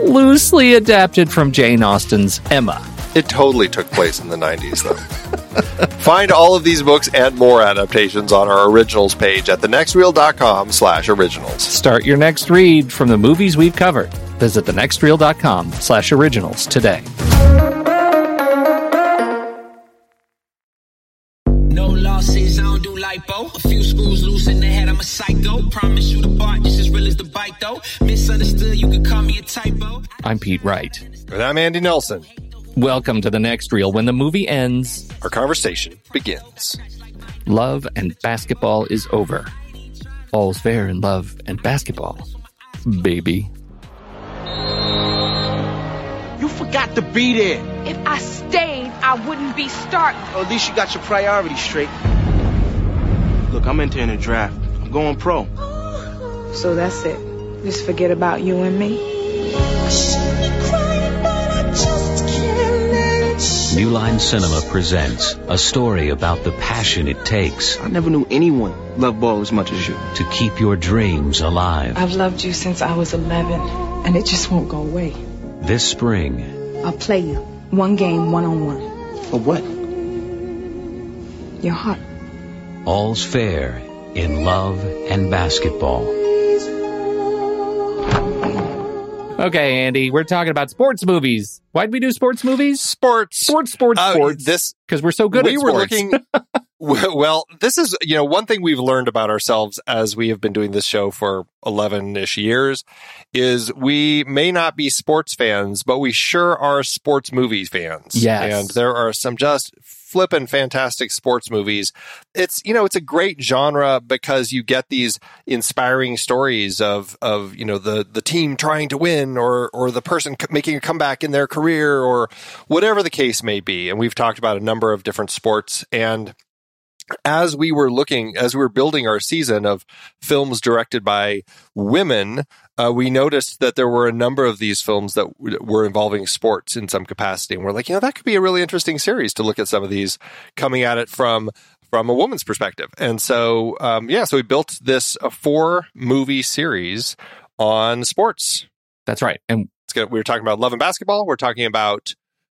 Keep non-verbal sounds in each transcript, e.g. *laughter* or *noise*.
loosely adapted from Jane Austen's Emma. It totally took place in the 90s, though. *laughs* Find all of these books and more adaptations on our originals page at thenextreel.com slash originals. Start your next read from the movies we've covered. Visit thenextreel.com slash originals today. No losses, I don't do lipo. A few screws loose in the head, I'm a psycho. Promise you the bar just as real as the bite, though. Misunderstood, I'm Pete Wright. And I'm Andy Nelson. Welcome to the next reel. When the movie ends, Our conversation begins. love and basketball is over. All's fair in love and basketball. Baby. You forgot to be there. If I stayed, I wouldn't be starting. Or at least you got your priorities straight. Look, I'm entering a draft. I'm going pro. So that's it. Just forget about you and me. New Line Cinema presents a story about the passion it takes I never knew anyone loved ball as much as you. to keep your dreams alive. I've loved you since I was 11, and it just won't go away. This spring, I'll play you one game, one on one. For what? Your heart. all's fair in love and basketball. Okay, Andy, we're talking about sports movies. Why'd we do sports movies? Sports. Sports, sports, Uh, sports. This Because we're so good we at were sports. looking. *laughs* well, this is you know one thing we've learned about ourselves as we have been doing this show for eleven ish years is we may not be sports fans, but we sure are sports movie fans. Yes. and there are some just flippin' fantastic sports movies. It's you know it's a great genre because you get these inspiring stories of of you know the the team trying to win or or the person making a comeback in their career or whatever the case may be. And we've talked about a number of different sports and as we were looking, as we were building our season of films directed by women, uh, we noticed that there were a number of these films that w- were involving sports in some capacity. And we're like, you know, that could be a really interesting series to look at some of these coming at it from from a woman's perspective. And so, um, yeah, so we built this a four movie series on sports. That's right. And It's gonna, we were talking about Love and Basketball. We're talking about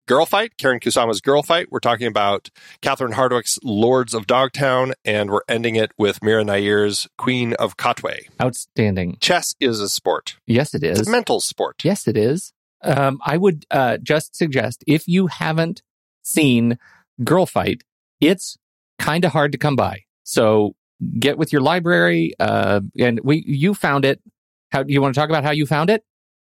Girl Fight, Karyn Kusama's Girl Fight. We're talking about Catherine Hardwicke's Lords of Dogtown, and we're ending it with Mira Nair's Queen of Katwe. outstanding. Chess is a sport. Yes, it It's a mental sport. Yes, it is. Um, I would uh, just suggest if you haven't seen Girl Fight, it's kind of hard to come by. So get with your library. Uh, and we, you found it. How do you want to talk about how you found it?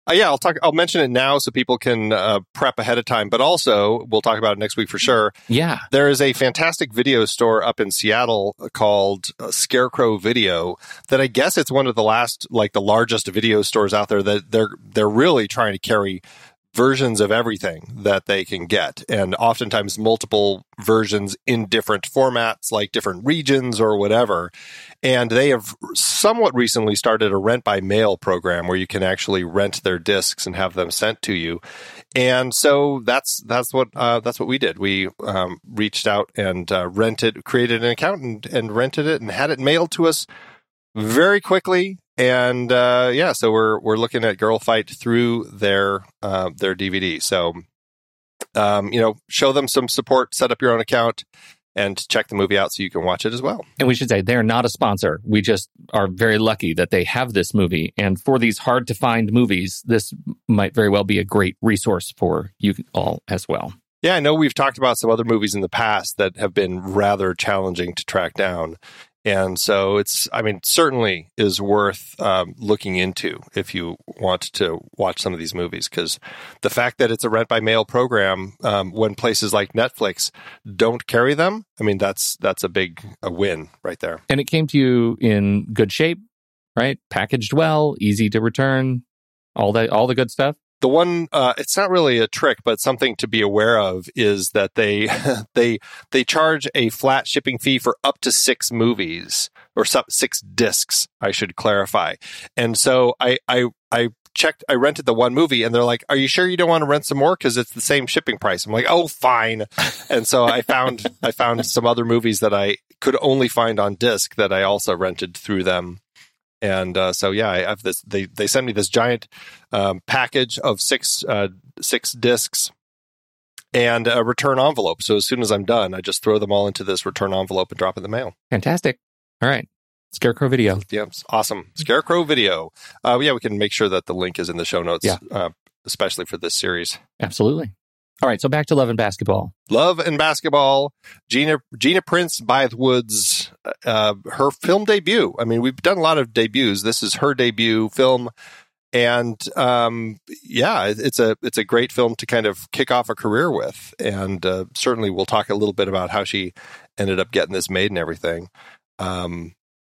Uh, yeah, I'll talk. I'll mention it now so people can uh, prep ahead of time. But also, we'll talk about it next week for sure. Yeah. There is a fantastic video store up in Seattle called uh, Scarecrow Video that I guess it's one of the last, like the largest video stores out there that they're they're really trying to carry versions of everything that they can get. And oftentimes multiple versions in different formats like different regions or whatever. And they have somewhat recently started a rent by mail program where you can actually rent their discs and have them sent to you. And so that's that's what uh, that's what we did. We um, reached out and uh, rented, created an account, and, and rented it, and had it mailed to us very quickly. And uh, yeah, so we're we're looking at Girl Fight through their uh, their DVD. So um, you know, show them some support, set up your own account, and check the movie out so you can watch it as well. And we should say they're not a sponsor. We just are very lucky that they have this movie. And for these hard to find movies, this might very well be a great resource for you all as well. Yeah, I know we've talked about some other movies in the past that have been rather challenging to track down. And so it's, I mean, certainly is worth um, looking into if you want to watch some of these movies. Because the fact that it's a rent by mail program, um, when places like Netflix don't carry them, I mean, that's that's a big a win right there. And it came to you in good shape, right? Packaged well, easy to return, all that, all the good stuff. The one uh, it's not really a trick but something to be aware of is that they *laughs* they they charge a flat shipping fee for up to six movies or six discs i should clarify. And so i i i checked i rented the one movie and they're like are you sure you don't want to rent some more? Because it's the same shipping price. I'm like oh fine. And so i found *laughs* i found some other movies that i could only find on disc that i also rented through them and uh, so yeah, I have this. They they sent me this giant um, package of six uh, six discs and a return envelope. So as soon as I'm done, I just throw them all into this return envelope and drop it in the mail. Fantastic. All right. Scarecrow video. Yeah, awesome. Scarecrow video. Uh, yeah, we can make sure that the link is in the show notes, Yeah. uh, especially for this series. Absolutely. All right. So back to love and basketball. Love and Basketball, Gina Gina Prince Bythewood's uh, her film debut. I mean, we've done a lot of debuts. This is her debut film, and um, yeah, it's a it's a great film to kind of kick off a career with. And uh, certainly, we'll talk a little bit about how she ended up getting this made and everything. Um,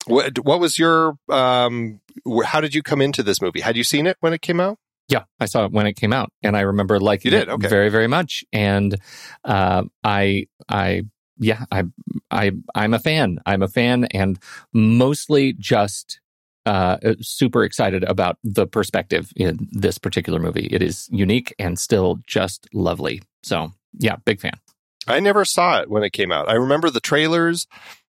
what what was your um, how did you come into this movie? Had you seen it when it came out? Yeah, I saw it when it came out, and I remember liking it Okay. very, very much. And uh, I, I, yeah, I, I, I'm a fan. I'm a fan, and mostly just uh, super excited about the perspective in this particular movie. It is unique and still just lovely. So, yeah, big fan. I never saw it when it came out. I remember the trailers,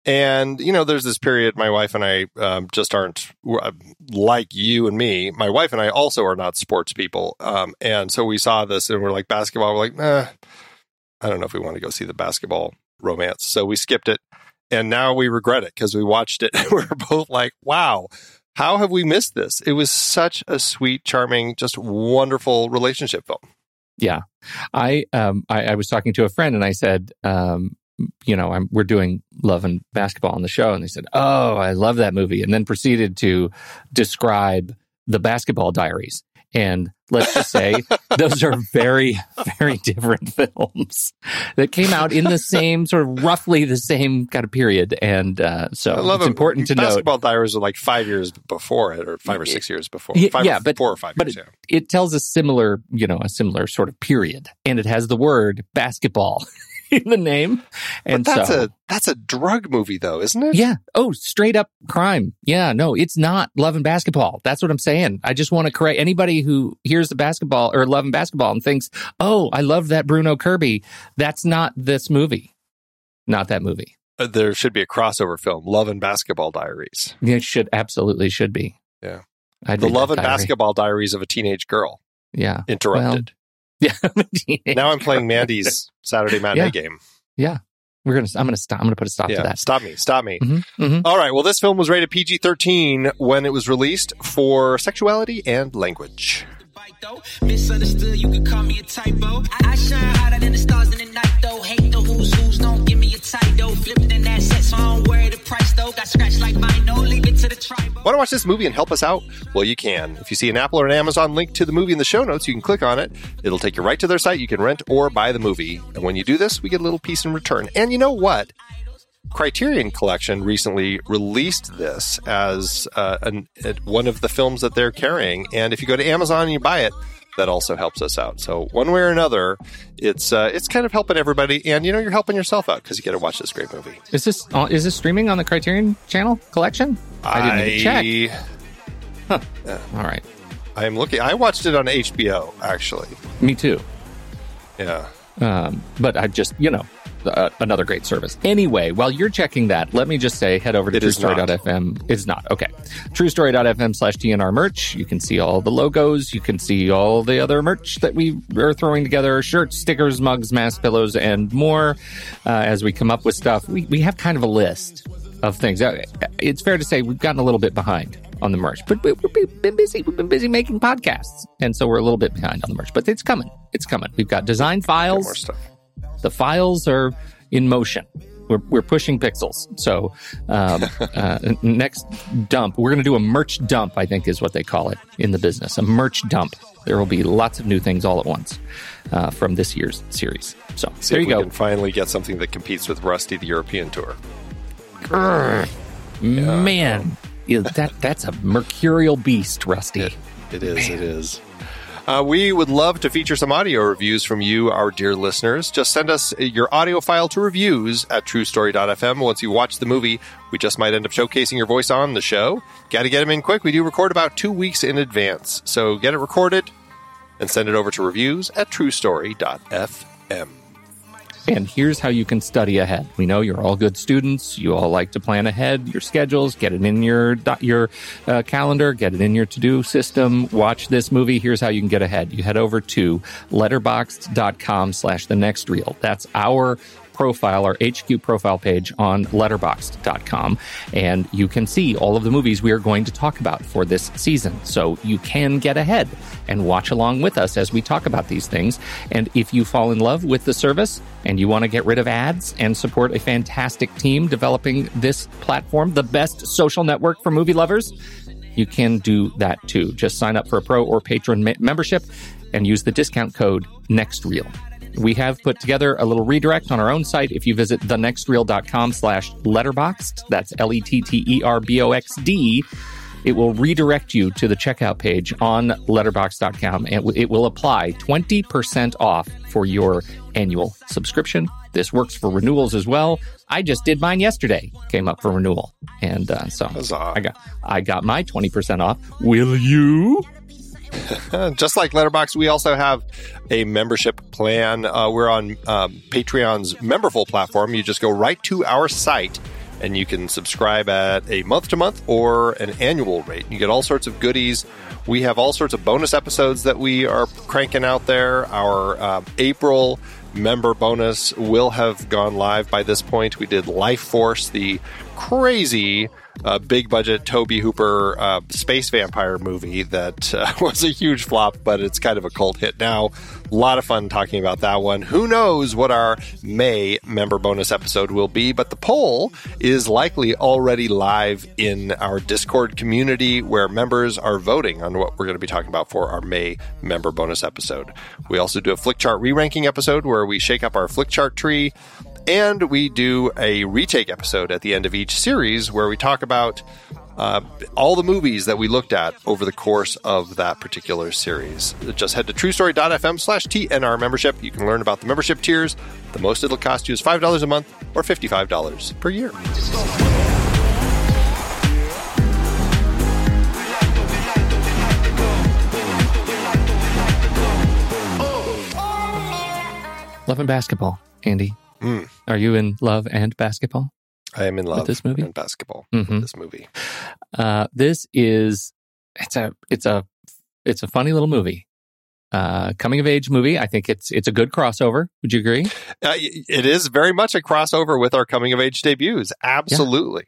and you know, there's this period. My wife and I um, just aren't uh, like you and me. My wife and I also are not sports people, um, and so we saw this and we're like basketball. We're like, I don't know if we want to go see the basketball romance, so we skipped it. And now we regret it because we watched it. *laughs* and we're both like, wow. How have we missed this? It was such a sweet, charming, just wonderful relationship film. Yeah, I um I, I was talking to a friend and I said um you know I'm we're doing love and basketball on the show and they said oh I love that movie and then proceeded to describe the Basketball Diaries and let's just say *laughs* those are very very different films that came out in the same sort of roughly the same kind of period and uh, so I love it's it. important to know. Basketball Diaries are like five years before it, or five or six years before. Yeah, Five yeah, or but- four or five but years. yeah. it tells a similar, you know, a similar sort of period, and it has the word basketball *laughs* in *laughs* the name. And but that's so, a that's a drug movie, though, isn't it? yeah, oh, straight up crime. Yeah, no, it's not love and basketball. That's what I'm saying. I just want to correct anybody who hears the basketball or love and basketball and thinks, oh, I love that Bruno Kirby. That's not this movie. Not that movie. Uh, There should be a crossover film, Love and Basketball Diaries. It should absolutely should be. Yeah. I The Love and diary. Basketball Diaries of a Teenage Girl. Yeah. Interrupted. Yeah. *laughs* now I'm playing Mandy's Saturday matinee Yeah. game. Yeah. We're gonna. I'm gonna stop. I'm gonna put a stop to that. stop me, stop me. hmm hmm All right. Well, this film was rated PG 13 when it was released for sexuality and language. Though. Misunderstood, you could call me a typo. I, I shine hotter than the stars in the night though. Hate the who's who's, don't give me a title. Flipping an asset, so I don't worry the price though. Got scratched like mine, no, leave it to the tribe. Want to watch this movie and help us out? Well, you can. If you see an Apple or an Amazon link to the movie in the show notes, you can click on it. It'll take you right to their site. You can rent or buy the movie. And when you do this, we get a little piece in return. And you know what? Criterion Collection recently released this as uh, an, uh, one of the films that they're carrying. And if you go to Amazon and you buy it, that also helps us out. So one way or another, it's uh, it's kind of helping everybody, and you know you're helping yourself out because you get to watch this great movie. Is this uh, is this streaming on the Criterion Channel collection? I didn't even check. All right, I am looking. I watched it on HBO actually. me too. Yeah. Um, but I just you know uh, another great service. Anyway, while you're checking that, let me just say head over to It is not. TrueStory.fm. It's not okay. TrueStory.fm slash TNR merch. You can see all the logos. You can see all the other merch that we are throwing together: shirts, stickers, mugs, mask pillows, and more. Uh, as we come up with stuff, we we have kind of a list of things. Uh, It's fair to say we've gotten a little bit behind on the merch, but we- we've been busy. We've been busy making podcasts, and so we're a little bit behind on the merch. But it's coming. It's coming. We've got design Got files. more stuff. The files are in motion. We're, we're pushing pixels. So, um, *laughs* uh, next dump, we're going to do a merch dump, I think is what they call it in the business. A merch dump. There will be lots of new things all at once uh, from this year's series. So, See there if you we go. can finally get something that competes with Rusty, the European tour. Man, yeah, that that's a mercurial beast, Rusty. It is. It is. Uh, we would love to feature some audio reviews from you, our dear listeners. Just send us your audio file to reviews at truestory.fm. Once you watch the movie, we just might end up showcasing your voice on the show. Got to get them in quick. We do record about two weeks in advance. So get it recorded and send it over to reviews at truestory.fm. And here's how you can study ahead. We know you're all good students. You all like to plan ahead your schedules, get it in your your uh, calendar, get it in your to-do system. Watch this movie. Here's how you can get ahead. You head over to letterboxd.com slash the next reel. That's our profile, our HQ profile page on letterboxd.com. And you can see all of the movies we are going to talk about for this season. So you can get ahead and watch along with us as we talk about these things. And if you fall in love with the service and you want to get rid of ads and support a fantastic team developing this platform, the best social network for movie lovers, you can do that too. Just sign up for a pro or patron me- membership and use the discount code NEXTREEL. We have put together a little redirect on our own site. If you visit thenextreel.com slash letterboxd, that's L-E-T-T-E-R-B-O-X-D, it will redirect you to the checkout page on letterboxd.com and it will apply 20% off for your annual subscription. This works for renewals as well. I just did mine yesterday. Came up for renewal. And uh, so Huzzah. I got I got my 20% off. Will you? *laughs* Just like Letterboxd, we also have a membership plan. Uh, we're on um, Patreon's Memberful platform. You just go right to our site and you can subscribe at a month to month or an annual rate. You get all sorts of goodies. We have all sorts of bonus episodes that we are cranking out there. Our uh, April member bonus will have gone live by this point. We did Life Force, the crazy uh, big budget Tobe Hooper uh, space vampire movie that uh, *laughs* was a huge flop, but it's kind of a cult hit now. A lot of fun talking about that one. Who knows what our May member bonus episode will be, but the poll is likely already live in our Discord community where members are voting on what we're going to be talking about for our May member bonus episode. We also do a flick chart re ranking episode where we shake up our flick chart tree. And we do a retake episode at the end of each series where we talk about uh, all the movies that we looked at over the course of that particular series. Just head to truestory.fm slash TNR membership. You can learn about the membership tiers. The most it'll cost you is $5 a month or $55 per year. Love and basketball, Andy. Mm. Are you in love and basketball? I am in love with this movie? and basketball Mhm. with this movie. Uh, this is it's a it's a it's a funny little movie. Uh, coming of age movie. I think it's it's a good crossover. Would you agree? Uh, it is very much a crossover with our coming of age debuts. Absolutely.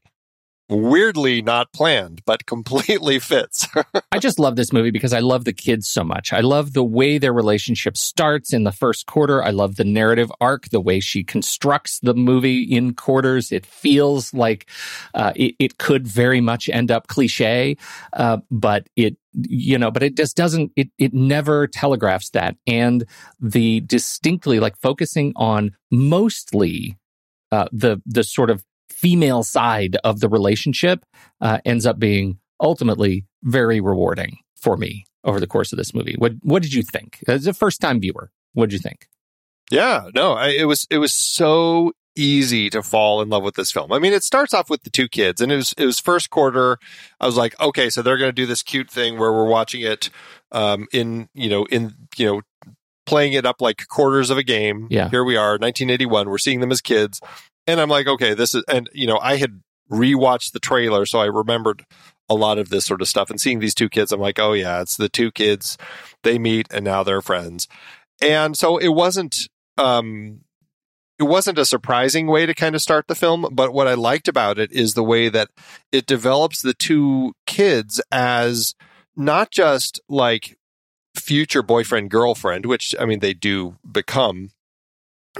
Weirdly not planned, but completely *laughs* fits. I just love this movie because I love the kids so much. I love the way their relationship starts in the first quarter. I love the narrative arc, the way she constructs the movie in quarters. It feels like uh, it, it could very much end up cliche, uh, but it you know, but it just doesn't. It it never telegraphs that, and the distinctly like focusing on mostly uh, the the sort of female side of the relationship uh, ends up being ultimately very rewarding for me over the course of this movie. What what did you think as a first time viewer? What did you think? Yeah, no, I, it was it was so easy to fall in love with this film. I mean, it starts off with the two kids, and it was it was first quarter. I was like, okay, so they're going to do this cute thing where we're watching it um, in you know in you know playing it up like quarters of a game. Yeah. here we are, 1981. We're seeing them as kids, and I'm like, okay, this is and you know I had rewatched the trailer, so I remembered a lot of this sort of stuff. And seeing these two kids, I'm like, oh yeah, it's the two kids. They meet and now they're friends. And so it wasn't um it wasn't a surprising way to kind of start the film, but what I liked about it is the way that it develops the two kids as not just like future boyfriend girlfriend, which I mean they do become,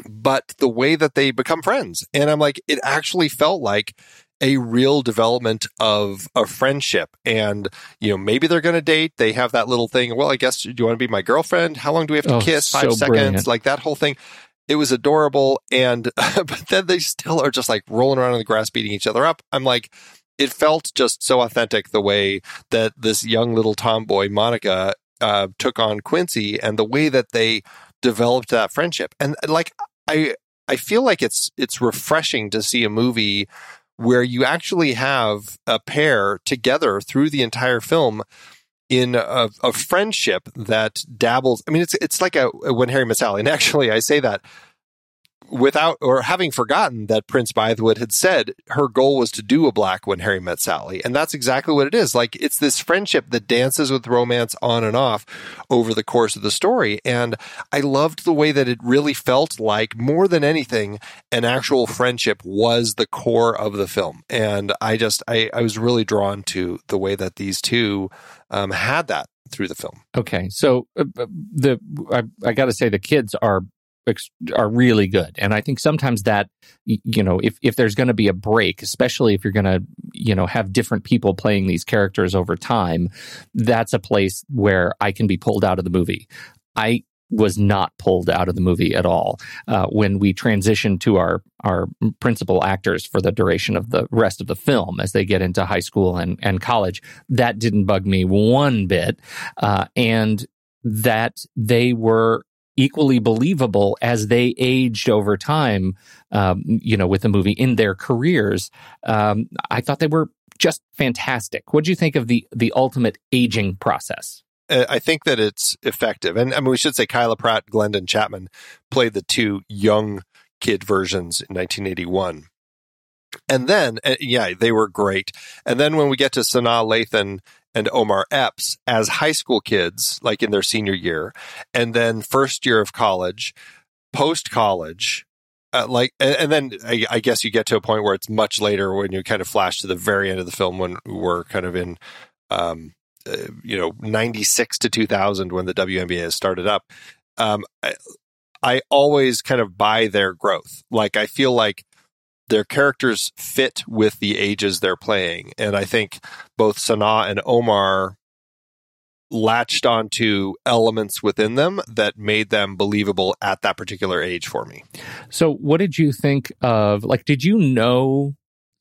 but the way that they become friends. And I'm like, it actually felt like a real development of a friendship. And, you know, maybe they're going to date. They have that little thing. Well, I guess, do you want to be my girlfriend? How long do we have to Oh, kiss? Five so seconds? brilliant. Like that whole thing. It was adorable. And, *laughs* but then they still are just like rolling around in the grass, beating each other up. I'm like, it felt just so authentic the way that this young little tomboy, Monica, uh, took on Quincy and the way that they developed that friendship. And like, I, I feel like it's, it's refreshing to see a movie where you actually have a pair together through the entire film in a, a friendship that dabbles. I mean, it's it's like a when Harry met Sally, and *laughs* actually, I say that without or having forgotten that Prince Bythewood had said her goal was to do a black when Harry met Sally, and that's exactly what it is. Like it's this friendship that dances with romance on and off over the course of the story, and I loved the way that it really felt like more than anything, an actual friendship was the core of the film, and I just I, I was really drawn to the way that these two um, had that through the film. Okay, so uh, uh, the I, I got to say the kids are are really good, and I think sometimes that you know if if there's going to be a break, especially if you're going to you know have different people playing these characters over time, that's a place where I can be pulled out of the movie. I was not pulled out of the movie at all uh, when we transitioned to our our principal actors for the duration of the rest of the film as they get into high school and and college. That didn't bug me one bit, uh, and that they were equally believable as they aged over time. Um, you know, with the movie in their careers, um, I thought they were just fantastic. What do you think of the the ultimate aging process? uh, I think that it's effective. And I mean, we should say Kyla Pratt, Glenndon Chapman played the two young kid versions in 1981. And then, uh, yeah, they were great. And then when we get to Sanaa Lathan and Omar Epps as high school kids, like in their senior year, and then first year of college, post college, uh, like, and, and then I, I guess you get to a point where it's much later when you kind of flash to the very end of the film when we're kind of in, um, uh, you know, 96 to 2000 when the WNBA has started up. Um, I, I always kind of buy their growth. Like, I feel like their characters fit with the ages they're playing. And I think both Sanaa and Omar latched onto elements within them that made them believable at that particular age for me. So, what did you think of? Like, did you know?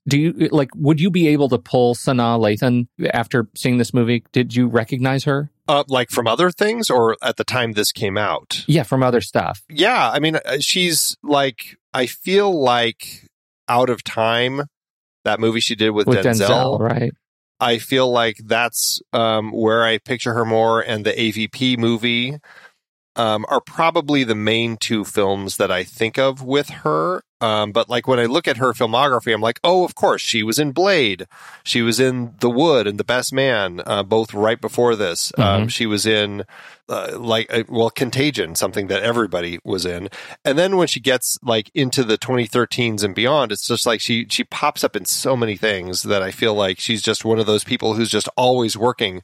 Do you like? Would you be able to pull Sanaa Lathan after seeing this movie? Did you recognize her? Uh, like from other things or at the time this came out? Yeah, from other stuff. Yeah. I mean, uh, she's like, I feel like out of time, that movie she did with, With Denzel, Denzel, right? I feel like that's um, where I picture her more, and the AVP movie um, are probably the main two films that I think of with her. Um, but like when I look at her filmography, I'm like, oh, of course, she was in Blade, she was in The Wood and The Best Man, uh, both right before this. Um, she was in uh, like uh, well, Contagion, something that everybody was in. And then when she gets like into the 2013s and beyond, it's just like she she pops up in so many things that I feel like she's just one of those people who's just always working.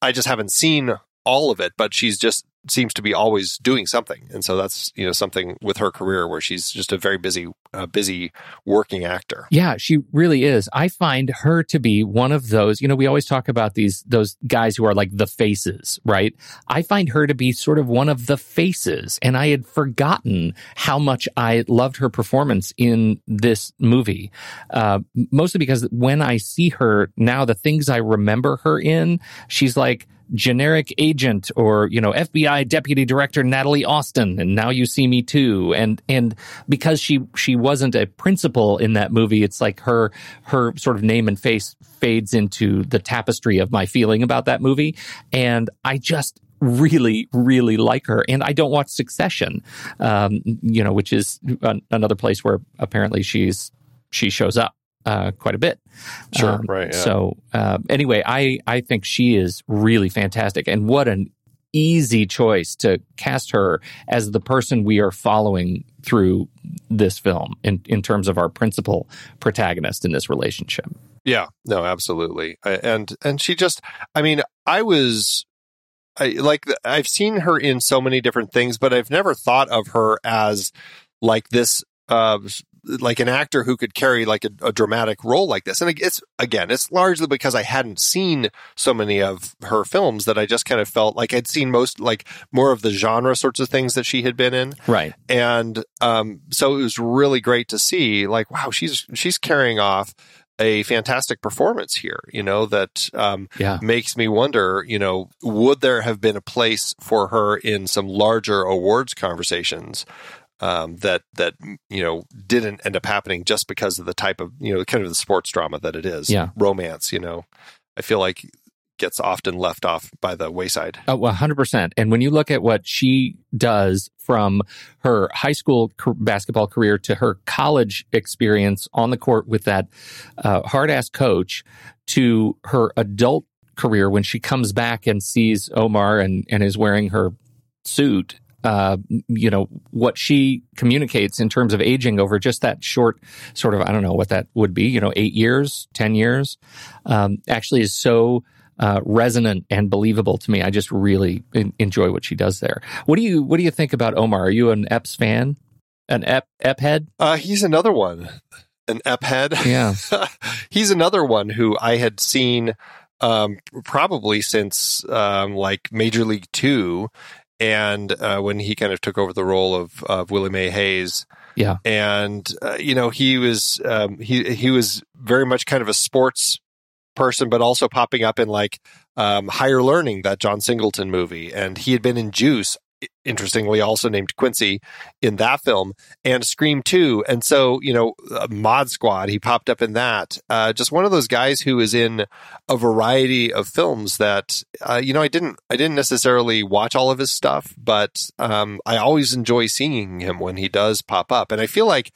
I just haven't seen all of it, but she's just seems to be always doing something, and so that's you know something with her career where she's just a very busy, uh, busy working actor. Yeah, she really is. I find her to be one of those, you know, we always talk about these those guys who are like the faces, right? I find her to be sort of one of the faces, and I had forgotten how much I loved her performance in this movie. Uh, mostly because when I see her now, the things I remember her in, she's like generic agent or you know FBI deputy director Natalie Austin and now you see me too. And and because she she wasn't a principal in that movie it's like her her sort of name and face fades into the tapestry of my feeling about that movie. And I just really really like her. And I don't watch Succession um you know which is an, another place where apparently she's she shows up uh, quite a bit. Sure, Um, right, yeah. So uh, anyway, I I think she is really fantastic, and what an easy choice to cast her as the person we are following through this film in in terms of our principal protagonist in this relationship. Yeah, no, absolutely. I- And and she just I mean, I was I like I've seen her in so many different things, but I've never thought of her as like this uh like an actor who could carry like a, a dramatic role like this. And it's again, it's largely because I hadn't seen so many of her films that I just kind of felt like I'd seen most like more of the genre sorts of things that she had been in Right. and um, so it was really great to see like wow she's she's carrying off a fantastic performance here you know that um, Yeah. makes me wonder you know would there have been a place for her in some larger awards conversations um, that that you know didn't end up happening just because of the type of you know kind of the sports drama that it is Yeah. romance you know i feel like gets often left off by the wayside Oh, 100%. And when you look at what she does from her high school basketball career to her college experience on the court with that uh, hard ass coach to her adult career when she comes back and sees Omar and, and is wearing her suit. Uh, you know, what she communicates in terms of aging over just that short sort of, I don't know what that would be, you know, eight years, 10 years, um, actually is so uh, resonant and believable to me. I just really en- enjoy what she does there. What do you What do you think about Omar? Are you an Epps fan? An Ep Ep head? uh, he's another one an ep head Yeah. *laughs* he's another one who I had seen um, probably since um, like Major League Two, and uh, when he kind of took over the role of of Willie Mays Hayes. Yeah. and uh, you know he was um, he he was very much kind of a sports person, but also popping up in like um, Higher Learning, that John Singleton movie, and he had been in Juice. Interestingly, also named Quincy in that film and Scream 2. And so, you know, uh, Mod Squad, he popped up in that. Uh, just one of those guys who is in a variety of films that, uh, you know, I didn't, I didn't necessarily watch all of his stuff, but um, I always enjoy seeing him when he does pop up. And I feel like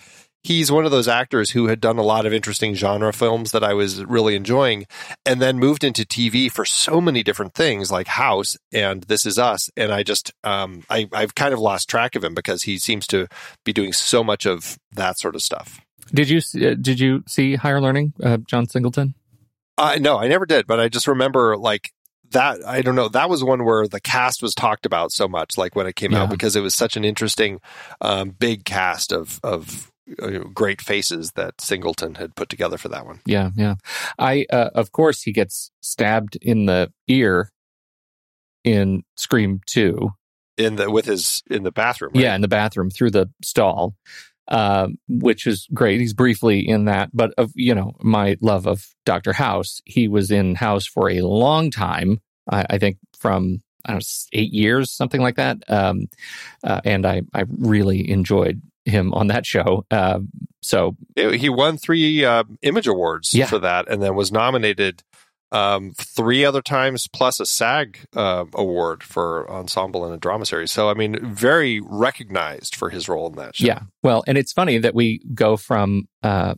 he's one of those actors who had done a lot of interesting genre films that I was really enjoying, and then moved into TV for so many different things like House and This Is Us. And I just, um, I, I've kind of lost track of him because he seems to be doing so much of that sort of stuff. Did you uh, did you see Higher Learning, uh, John Singleton? Uh, no, I never did, but I just remember like that. I don't know. That was one where the cast was talked about so much, like when it came Yeah. out, because it was such an interesting, um, big cast of of great faces that Singleton had put together for that one. Yeah, yeah. I uh, of course he gets stabbed in the ear in Scream Two. in the with his in the bathroom. right? Yeah, in the bathroom through the stall, um, which is great. He's briefly in that, but of you know my love of Doctor House, he was in House for a long time. I, I think from I don't know eight years, something like that. Um, uh, and I I really enjoyed him on that show. Uh, so It- he won three uh, Image Awards Yeah. for that, and then was nominated um, three other times plus a SAG uh, award for ensemble in a drama series. So I mean, very recognized for his role in that show. Yeah. Well, and it's funny that we go from uh,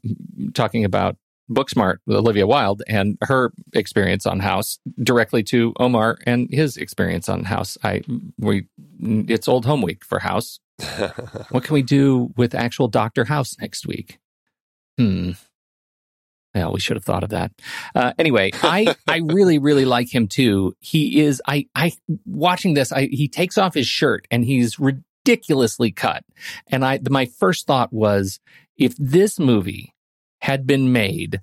talking about Booksmart with Olivia Wilde and her experience on House directly to Omar and his experience on House. I we it's Old Home Week for House. *laughs* What can we do with actual Doctor House next week? Hmm. Yeah, we should have thought of that. Uh, anyway, I *laughs* I really really like him too. He is I I watching this. I he takes off his shirt and he's ridiculously cut. And I my first thought was if this movie had been made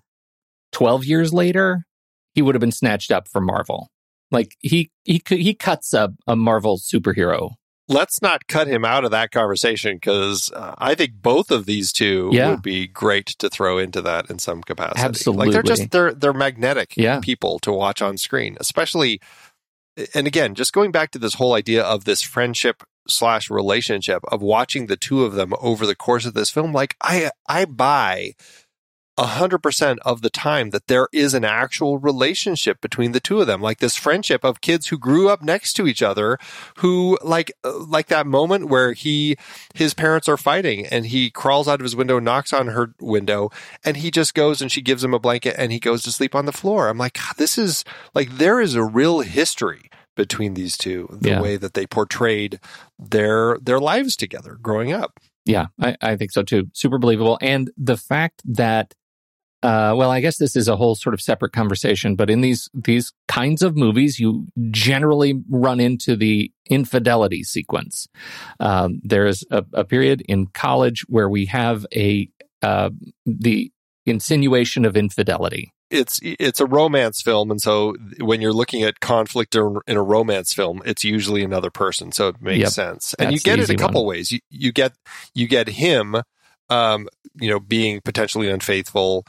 12 years later, he would have been snatched up for Marvel. Like he he he cuts a, a Marvel superhero. Let's not cut him out of that conversation because uh, I think both of these two Yeah. would be great to throw into that in some capacity. like Absolutely. they're just they're they're magnetic Yeah. people to watch on screen, especially. And again, just going back to this whole idea of this friendship slash relationship of watching the two of them over the course of this film, like I I buy a hundred percent of the time that there is an actual relationship between the two of them, like this friendship of kids who grew up next to each other, who like like that moment where he his parents are fighting and he crawls out of his window, knocks on her window, and he just goes and she gives him a blanket and he goes to sleep on the floor. I'm like, God, this is like there is a real history between these two, the Yeah. way that they portrayed their their lives together growing up. Yeah, I, I think so too. Super believable. And the fact that, uh, well, I guess this is a whole sort of separate conversation, but in these these kinds of movies, you generally run into the infidelity sequence. Um, there's a, a period in college where we have a uh, the insinuation of infidelity. it's it's a romance film, and so when you're looking at conflict in in a romance film, it's usually another person, so it makes Yep. sense. And That's you get it a couple one. ways. You you get you get him, um, you know, being potentially unfaithful,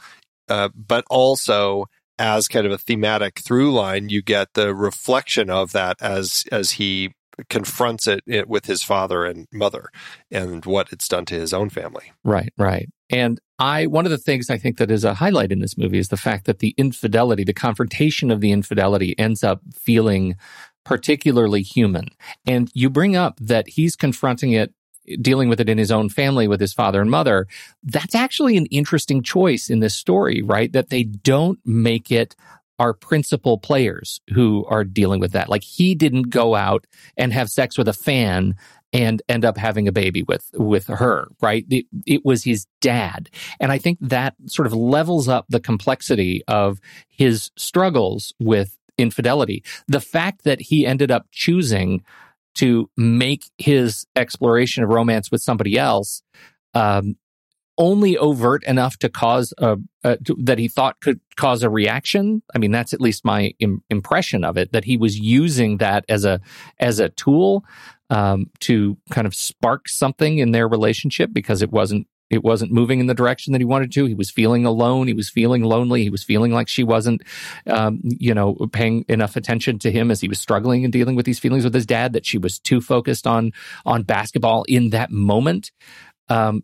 uh, but also as kind of a thematic through line, you get the reflection of that as as he confronts it, it with his father and mother and what it's done to his own family. Right, right. And I, one of the things I think that is a highlight in this movie is the fact that the infidelity, the confrontation of the infidelity ends up feeling particularly human. And you bring up that he's confronting it, dealing with it in his own family with his father and mother. That's actually an interesting choice in this story, right? That they don't make it our principal players who are dealing with that. Like he didn't go out and have sex with a fan and end up having a baby with with her right it, it was his dad and i think that sort of levels up the complexity of his struggles with infidelity the fact that he ended up choosing to make his exploration of romance with somebody else um, only overt enough to cause a, a to, that he thought could cause a reaction. I mean, that's at least my Im- impression of it. That he was using that as a as a tool um, to kind of spark something in their relationship because it wasn't it wasn't moving in the direction that he wanted to. He was feeling alone. He was feeling lonely. He was feeling like she wasn't, um, you know, paying enough attention to him as he was struggling and dealing with these feelings with his dad. That she was too focused on on basketball in that moment. Um,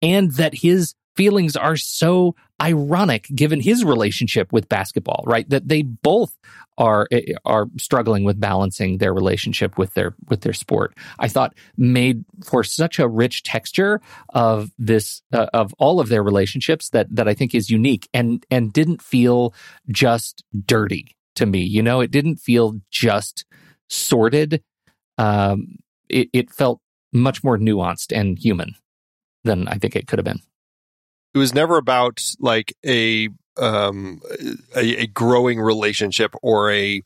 and that his feelings are so ironic given his relationship with basketball, right? That they both are eh, are struggling with balancing their relationship with their with their sport. I thought made for such a rich texture of this uh, of all of their relationships that that I think is unique and and didn't feel just dirty to me. You know, it didn't feel just sorted. Um, it, it felt much more nuanced and human than I think it could have been. It was never about like a um a, a growing relationship or a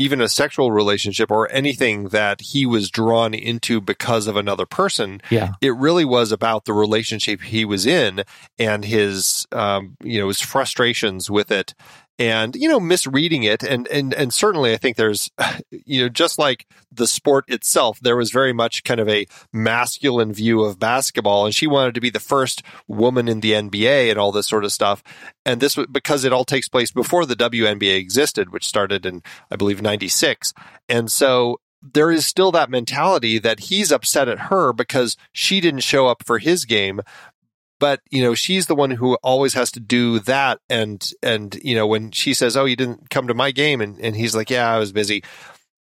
even a sexual relationship or anything that he was drawn into because of another person. Yeah. It really was about the relationship he was in and his, um, you know, his frustrations with it and, you know, misreading it. And, and, and certainly I think there's, *sighs* you know, just like the sport itself, there was very much kind of a masculine view of basketball. And she wanted to be the first woman in the NBA and all this sort of stuff. And this was because it all takes place before the WNBA existed, which started in, I believe, 96. And so there is still that mentality that he's upset at her because she didn't show up for his game but you know she's the one who always has to do that and and you know when she says oh you didn't come to my game and, and he's like yeah i was busy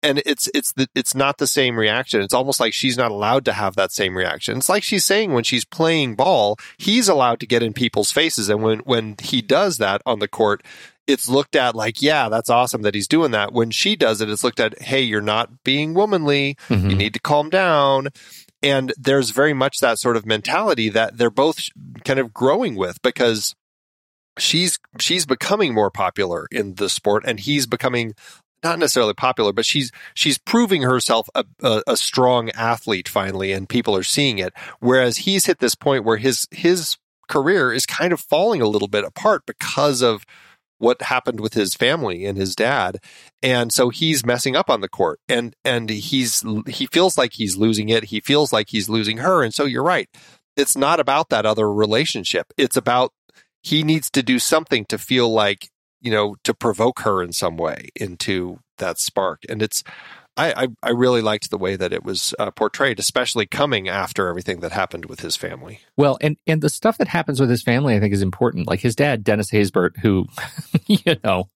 and it's it's the, it's not the same reaction it's almost like she's not allowed to have that same reaction it's like she's saying when she's playing ball he's allowed to get in people's faces and when when he does that on the court it's looked at like, yeah, that's awesome that he's doing that. When she does it, it's looked at, hey, you're not being womanly. Mhm. You need to calm down. And there's very much that sort of mentality that they're both kind of growing with because she's she's becoming more popular in the sport and he's becoming not necessarily popular, but she's she's proving herself a, a, a strong athlete finally, and people are seeing it. Whereas he's hit this point where his his career is kind of falling a little bit apart because of what happened with his family and his dad. And so he's messing up on the court and and he's he feels like he's losing it. He feels like he's losing her. And so you're right. It's not about that other relationship. It's about he needs to do something to feel like you know to provoke her in some way into that spark. And it's I, I, I really liked the way that it was uh, portrayed, especially coming after everything that happened with his family. Well, and and the stuff that happens with his family, I think, is important. Like his dad, Dennis Haysbert, who *laughs* you know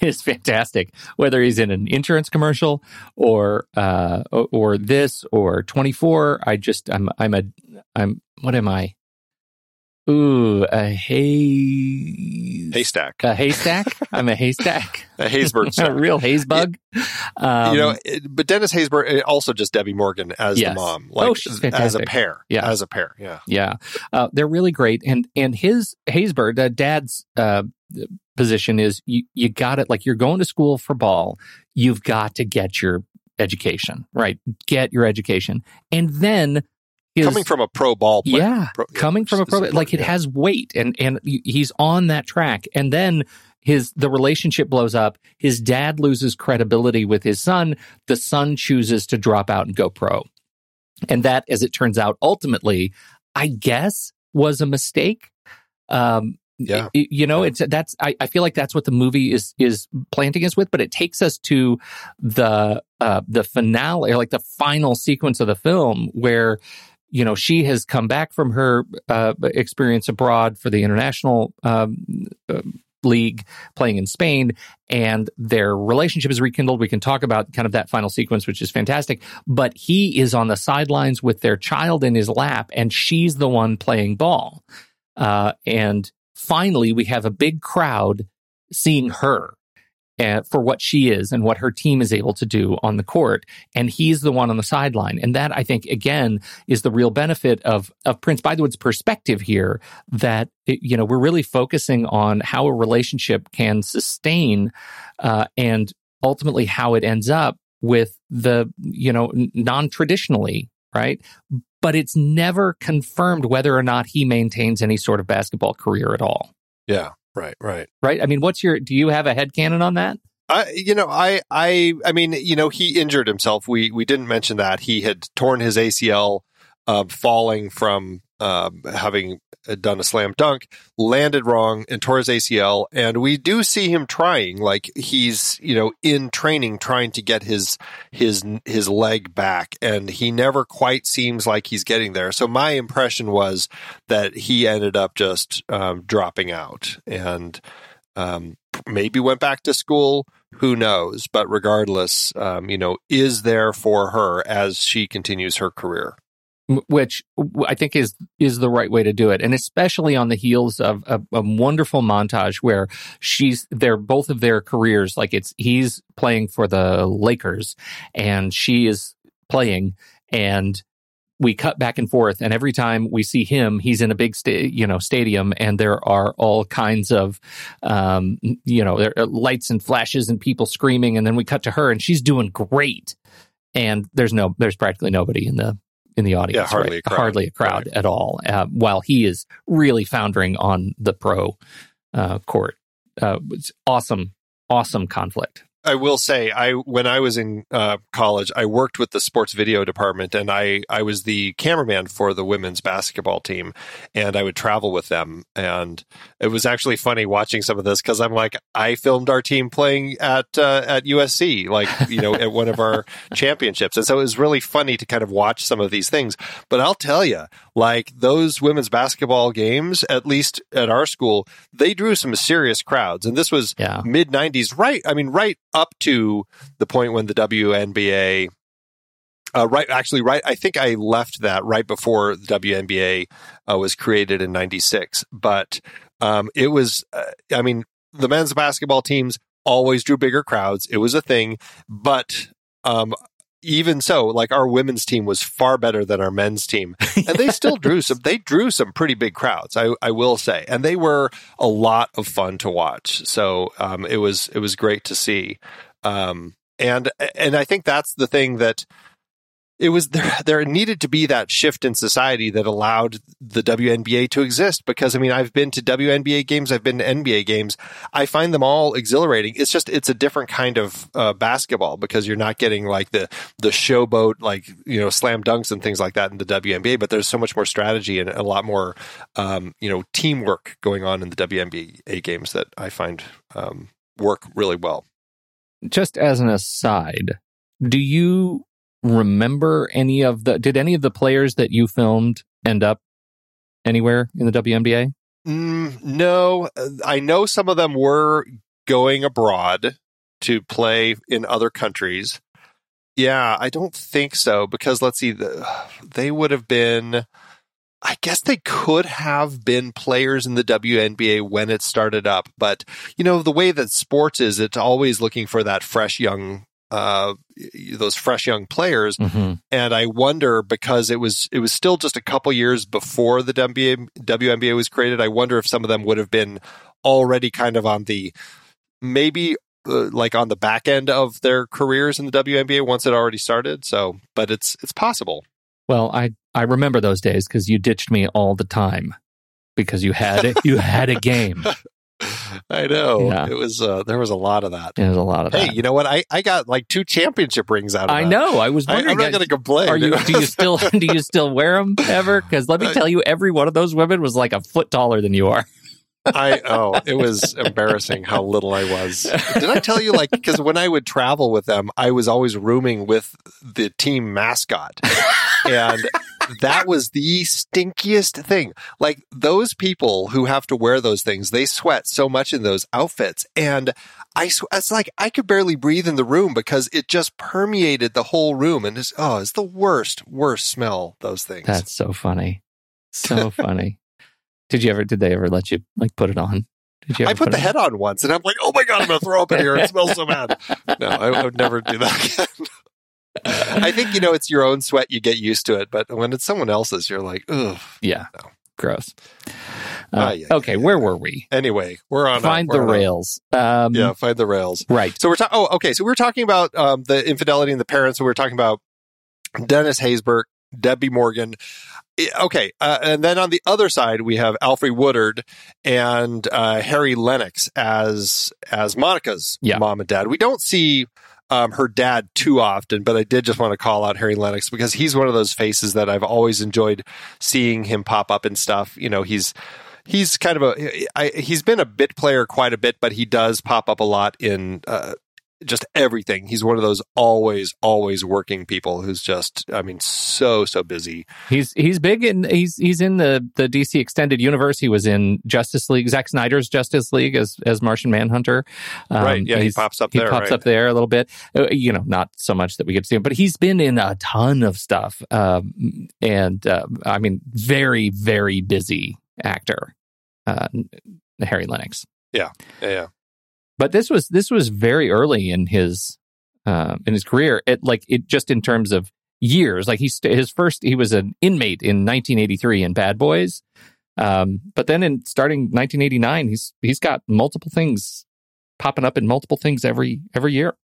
is fantastic. Whether he's in an insurance commercial or uh, or- this or twenty four, I just I'm I'm a I'm what am I? Ooh, a hay Haystack, a haystack. *laughs* I'm a haystack. a Haysbert *laughs* a real haze bug. Um, you know, it- but Dennis Haysbert, uh, also just Debbi Morgan as Yes. the mom, Oh, like she's as a pair, Yeah. as a pair, yeah. Yeah, uh, they're really great. And and his Haysbert, uh, dad's uh, position is you you got it. Like you're going to school for ball, you've got to get your education right. Get your education, and then his, Coming from a pro ball player, yeah, pro- coming from a pro, like it yeah. has weight, and and he's on that track, and then. His the relationship blows up. His dad loses credibility with his son. The son chooses to drop out and go pro, and that, as it turns out, ultimately, I guess, was a mistake. Um, Yeah. y- you know, it's that's. I, I feel like that's what the movie is is planting us with, but it takes us to the uh, the finale, or like the final sequence of the film, where you know she has come back from her uh, experience abroad for the international um, uh, league playing in Spain, and their relationship is rekindled. We can talk about kind of that final sequence, which is fantastic. But he is on the sidelines with their child in his lap, and she's the one playing ball. Uh, and finally, we have a big crowd seeing her for what she is and what her team is able to do on the court. And he's the one on the sideline. And that, I think, again, is the real benefit of, of Prince Bythewood's perspective here that, it- you know, we're really focusing on how a relationship can sustain uh, and ultimately how it ends up with the, you know, non traditionally, right? But it's never confirmed whether or not he maintains any sort of basketball career at all. yeah, right, right. Right? I mean, what's your, do you have a headcanon on that? I, you know, I, I, I mean, you know, he injured himself. We, we didn't mention that he had torn his ACL, uh, falling from, um, having had done a slam dunk, landed wrong, and tore his ACL. And we do see him trying, like he's you know in training trying to get his his his leg back, and he never quite seems like he's getting there. So my impression was that he ended up just um, dropping out and um, maybe went back to school. Who knows? But regardless, um, you know, is there for her as she continues her career. Which I think is is the right way to do it, and especially on the heels of a, a wonderful montage where she's they're both of their careers like it's he's playing for the Lakers and she is playing, and we cut back and forth, and every time we see him, he's in a big sta- you know stadium, and there are all kinds of um, you know are lights and flashes and people screaming, and then we cut to her, and she's doing great, and there's no there's practically nobody in the in the audience. Yeah, hardly right? a crowd. hardly a crowd Right. at all. Uh, while he is really foundering on the pro uh, court. Uh, it's awesome, awesome conflict. I will say, I when I was in uh, college, I worked with the sports video department, and I I was the cameraman for the women's basketball team, and I would travel with them, and it was actually funny watching some of this because I'm like, I filmed our team playing at uh, at USC, like you know, at one of our *laughs* championships, and so it was really funny to kind of watch some of these things. But I'll tell you, like those women's basketball games, at least at our school, they drew some serious crowds, and this was Yeah. mid 90s right i mean right up to the point when the WNBA uh, right actually right i think i left that right before the WNBA uh, was created in 96 but um, it was uh, i mean the men's basketball teams always drew bigger crowds. It was a thing. But um, even so like our women's team was far better than our men's team. *laughs* And they still drew some they drew some pretty big crowds I, I will say. And they were a lot of fun to watch. So um, it was it was great to see. Um, and and I think that's the thing that it was *laughs* there there needed to be that shift in society that allowed the WNBA to exist because I mean I've been to WNBA games I've been to NBA games. I find them all exhilarating. It's just it's a different kind of uh, basketball because you're not getting like the the showboat like you know slam dunks and things like that in the WNBA but there's so much more strategy and a lot more um, you know teamwork going on in the WNBA games that I find um, work really well. Just as an aside, do you remember any of the? Did any of the players that you filmed end up anywhere in the WNBA? Mm, no, I know some of them were going abroad to play in other countries. Yeah, I don't think so because let's see, the, they would have been. I guess they could have been players in the WNBA when it started up, but you know the way that sports is, it's always looking for that fresh young, uh, those fresh young players Mm-hmm. and I wonder because it was it was still just a couple years before the WNBA, WNBA was created. I wonder if some of them would have been already kind of on the maybe uh, like on the back end of their careers in the WNBA once it already started. So, but it's it's possible. Well, I I remember those days because you ditched me all the time because you had you had a game. *laughs* *laughs* I know Yeah. it was uh, there was a lot of that. There's a lot of Hey, that. Hey, you know what? I, I got like two championship rings out of it. I that. know. I was I, wondering. I'm not going to complain. Are you? Do you still? *laughs* Do you still wear them ever? Because let me tell you, every one of those women was like a foot taller than you are. I oh, it was embarrassing how little I was. Did I tell you like because when I would travel with them, I was always rooming with the team mascot, and that was the stinkiest thing. Like those people who have to wear those things, they sweat so much in those outfits, and I sw- it's like I could barely breathe in the room because it just permeated the whole room, and it's oh, it's the worst, worst smell. Those things. That's so funny. So *laughs* funny. Did you ever? Did they ever let you like put it on? Did you? Ever I put the it head on once, and I'm like, "Oh my god, I'm gonna throw up in here! It smells so bad." No, I, I would never do that again. *laughs* *laughs* I think you know it's your own sweat; you get used to it. But when it's someone else's, you're like, "Ugh." Yeah. No. Gross. Ah, Uh, yeah, okay, yeah, where yeah. were we? Anyway, we're on. a- Find we're the on a- rails. Um, yeah, find the rails. Right. So we're talking. Oh, okay. So we're talking about um, the infidelity and the parents. So we're talking about Dennis Haysbert, Debbi Morgan. Okay, uh, and then on the other side we have Alfred Woodard and uh, Harry Lennix as as Monica's mom and dad. We don't see um, her dad too often, but I did just want to call out Harry Lennix because he's one of those faces that I've always enjoyed seeing him pop up and stuff. You know, he's he's kind of a I, he's been a bit player quite a bit, but he does pop up a lot in uh, just everything. He's one of those always, always working people who's just, I mean, so so busy. He's he's big in he's he's in the the DC extended universe. He was in Justice League, Zack Snyder's Justice League as as Martian Manhunter. Um, right? Yeah, he pops up he there. pops right? up there a little bit. Uh, you know, not so much that we get to see him, but he's been in a ton of stuff. Um, and uh, I mean, very very busy actor, uh, Harry Lennix. Yeah, yeah. But this was this was very early in his uh, in his career. It like it just in terms of years. Like he st- his first he was an inmate in 1983 in Bad Boys. Um, but then in starting 1989, he's he's got multiple things popping up in multiple things every every year.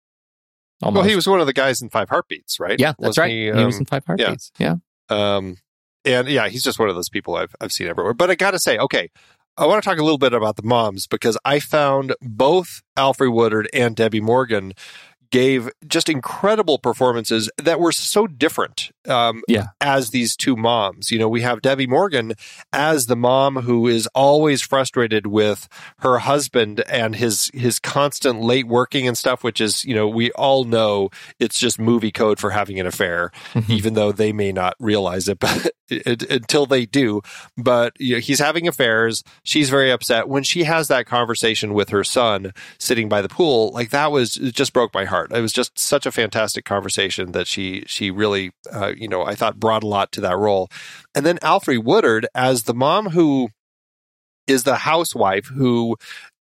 Almost. Well, he was one of the guys in Five Heartbeats, right? yeah, that's Wasn't right. He, He, was um, in Five Heartbeats. Yeah. Um, and yeah, he's just one of those people I've I've seen everywhere. But I got to say, okay, I want to talk a little bit about the moms because I found both Alfred Woodard and Debbi Morgan gave just incredible performances that were so different um, Yeah. as these two moms. You know, we have Debbi Morgan as the mom who is always frustrated with her husband and his his constant late working and stuff, which is, you know, we all know it's just movie code for having an affair, even though they may not realize it, *laughs* but it, until they do. But you know, he's having affairs. She's very upset when she has that conversation with her son sitting by the pool. Like that was it just broke my heart. It was just such a fantastic conversation that she she really uh, you know I thought brought a lot to that role. And then Alfre Woodard as the mom who is the housewife who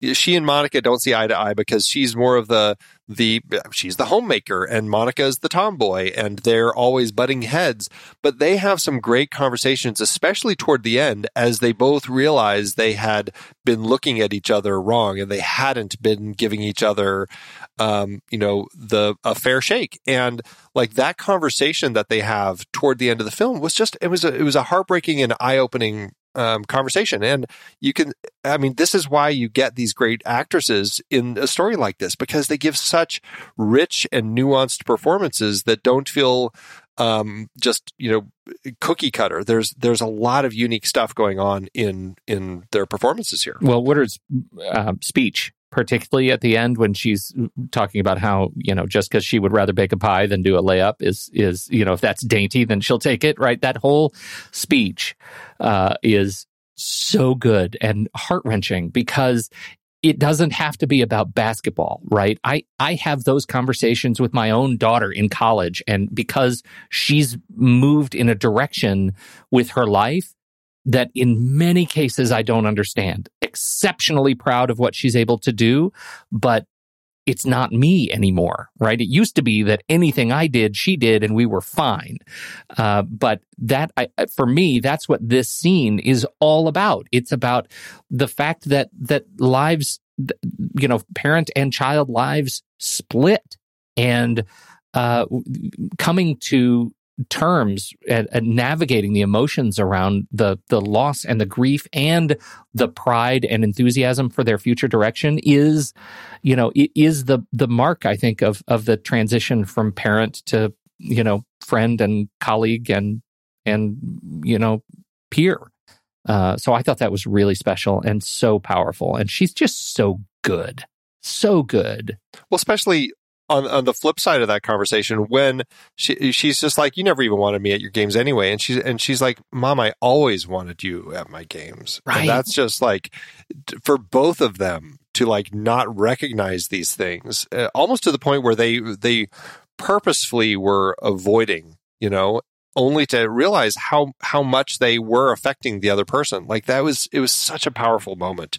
she and Monica don't see eye to eye because she's more of the the she's the homemaker and Monica is the tomboy and they're always butting heads but they have some great conversations especially toward the end as they both realize they had been looking at each other wrong and they hadn't been giving each other um you know the a fair shake. And like that conversation that they have toward the end of the film was just it was a it was a heartbreaking and eye-opening um, conversation. And you can i mean this is why you get these great actresses in a story like this because they give such rich and nuanced performances that don't feel um, just you know cookie cutter. There's there's a lot of unique stuff going on in in their performances here. Well, Woodard's uh, speech, particularly at the end when she's talking about how you know just because she would rather bake a pie than do a layup is is you know if that's dainty then she'll take it. Right, that whole speech uh, is so good and heart wrenching because it doesn't have to be about basketball, right? I, I have those conversations with my own daughter in college. And because she's moved in a direction with her life that in many cases I don't understand, exceptionally proud of what she's able to do, but it's not me anymore, right? It used to be that anything I did, she did, and we were fine. Uh, but that, I, for me, that's what this scene is all about. It's about the fact that that lives, you know, parent and child lives split, and uh, coming to terms at, and navigating the emotions around the the loss and the grief and the pride and enthusiasm for their future direction is you know it is the the mark i think of of the transition from parent to you know friend and colleague and and you know peer. Uh, so i thought that was really special and so powerful. And she's just so good. So good. Well, especially on on the flip side of that conversation, when she she's just like, "You never even wanted me at your games anyway," and she's and she's like, "Mom, I always wanted you at my games." Right. And that's just like for both of them to like not recognize these things, uh, almost to the point where they they purposefully were avoiding, you know. Only to realize how how much they were affecting the other person, like that was it was such a powerful moment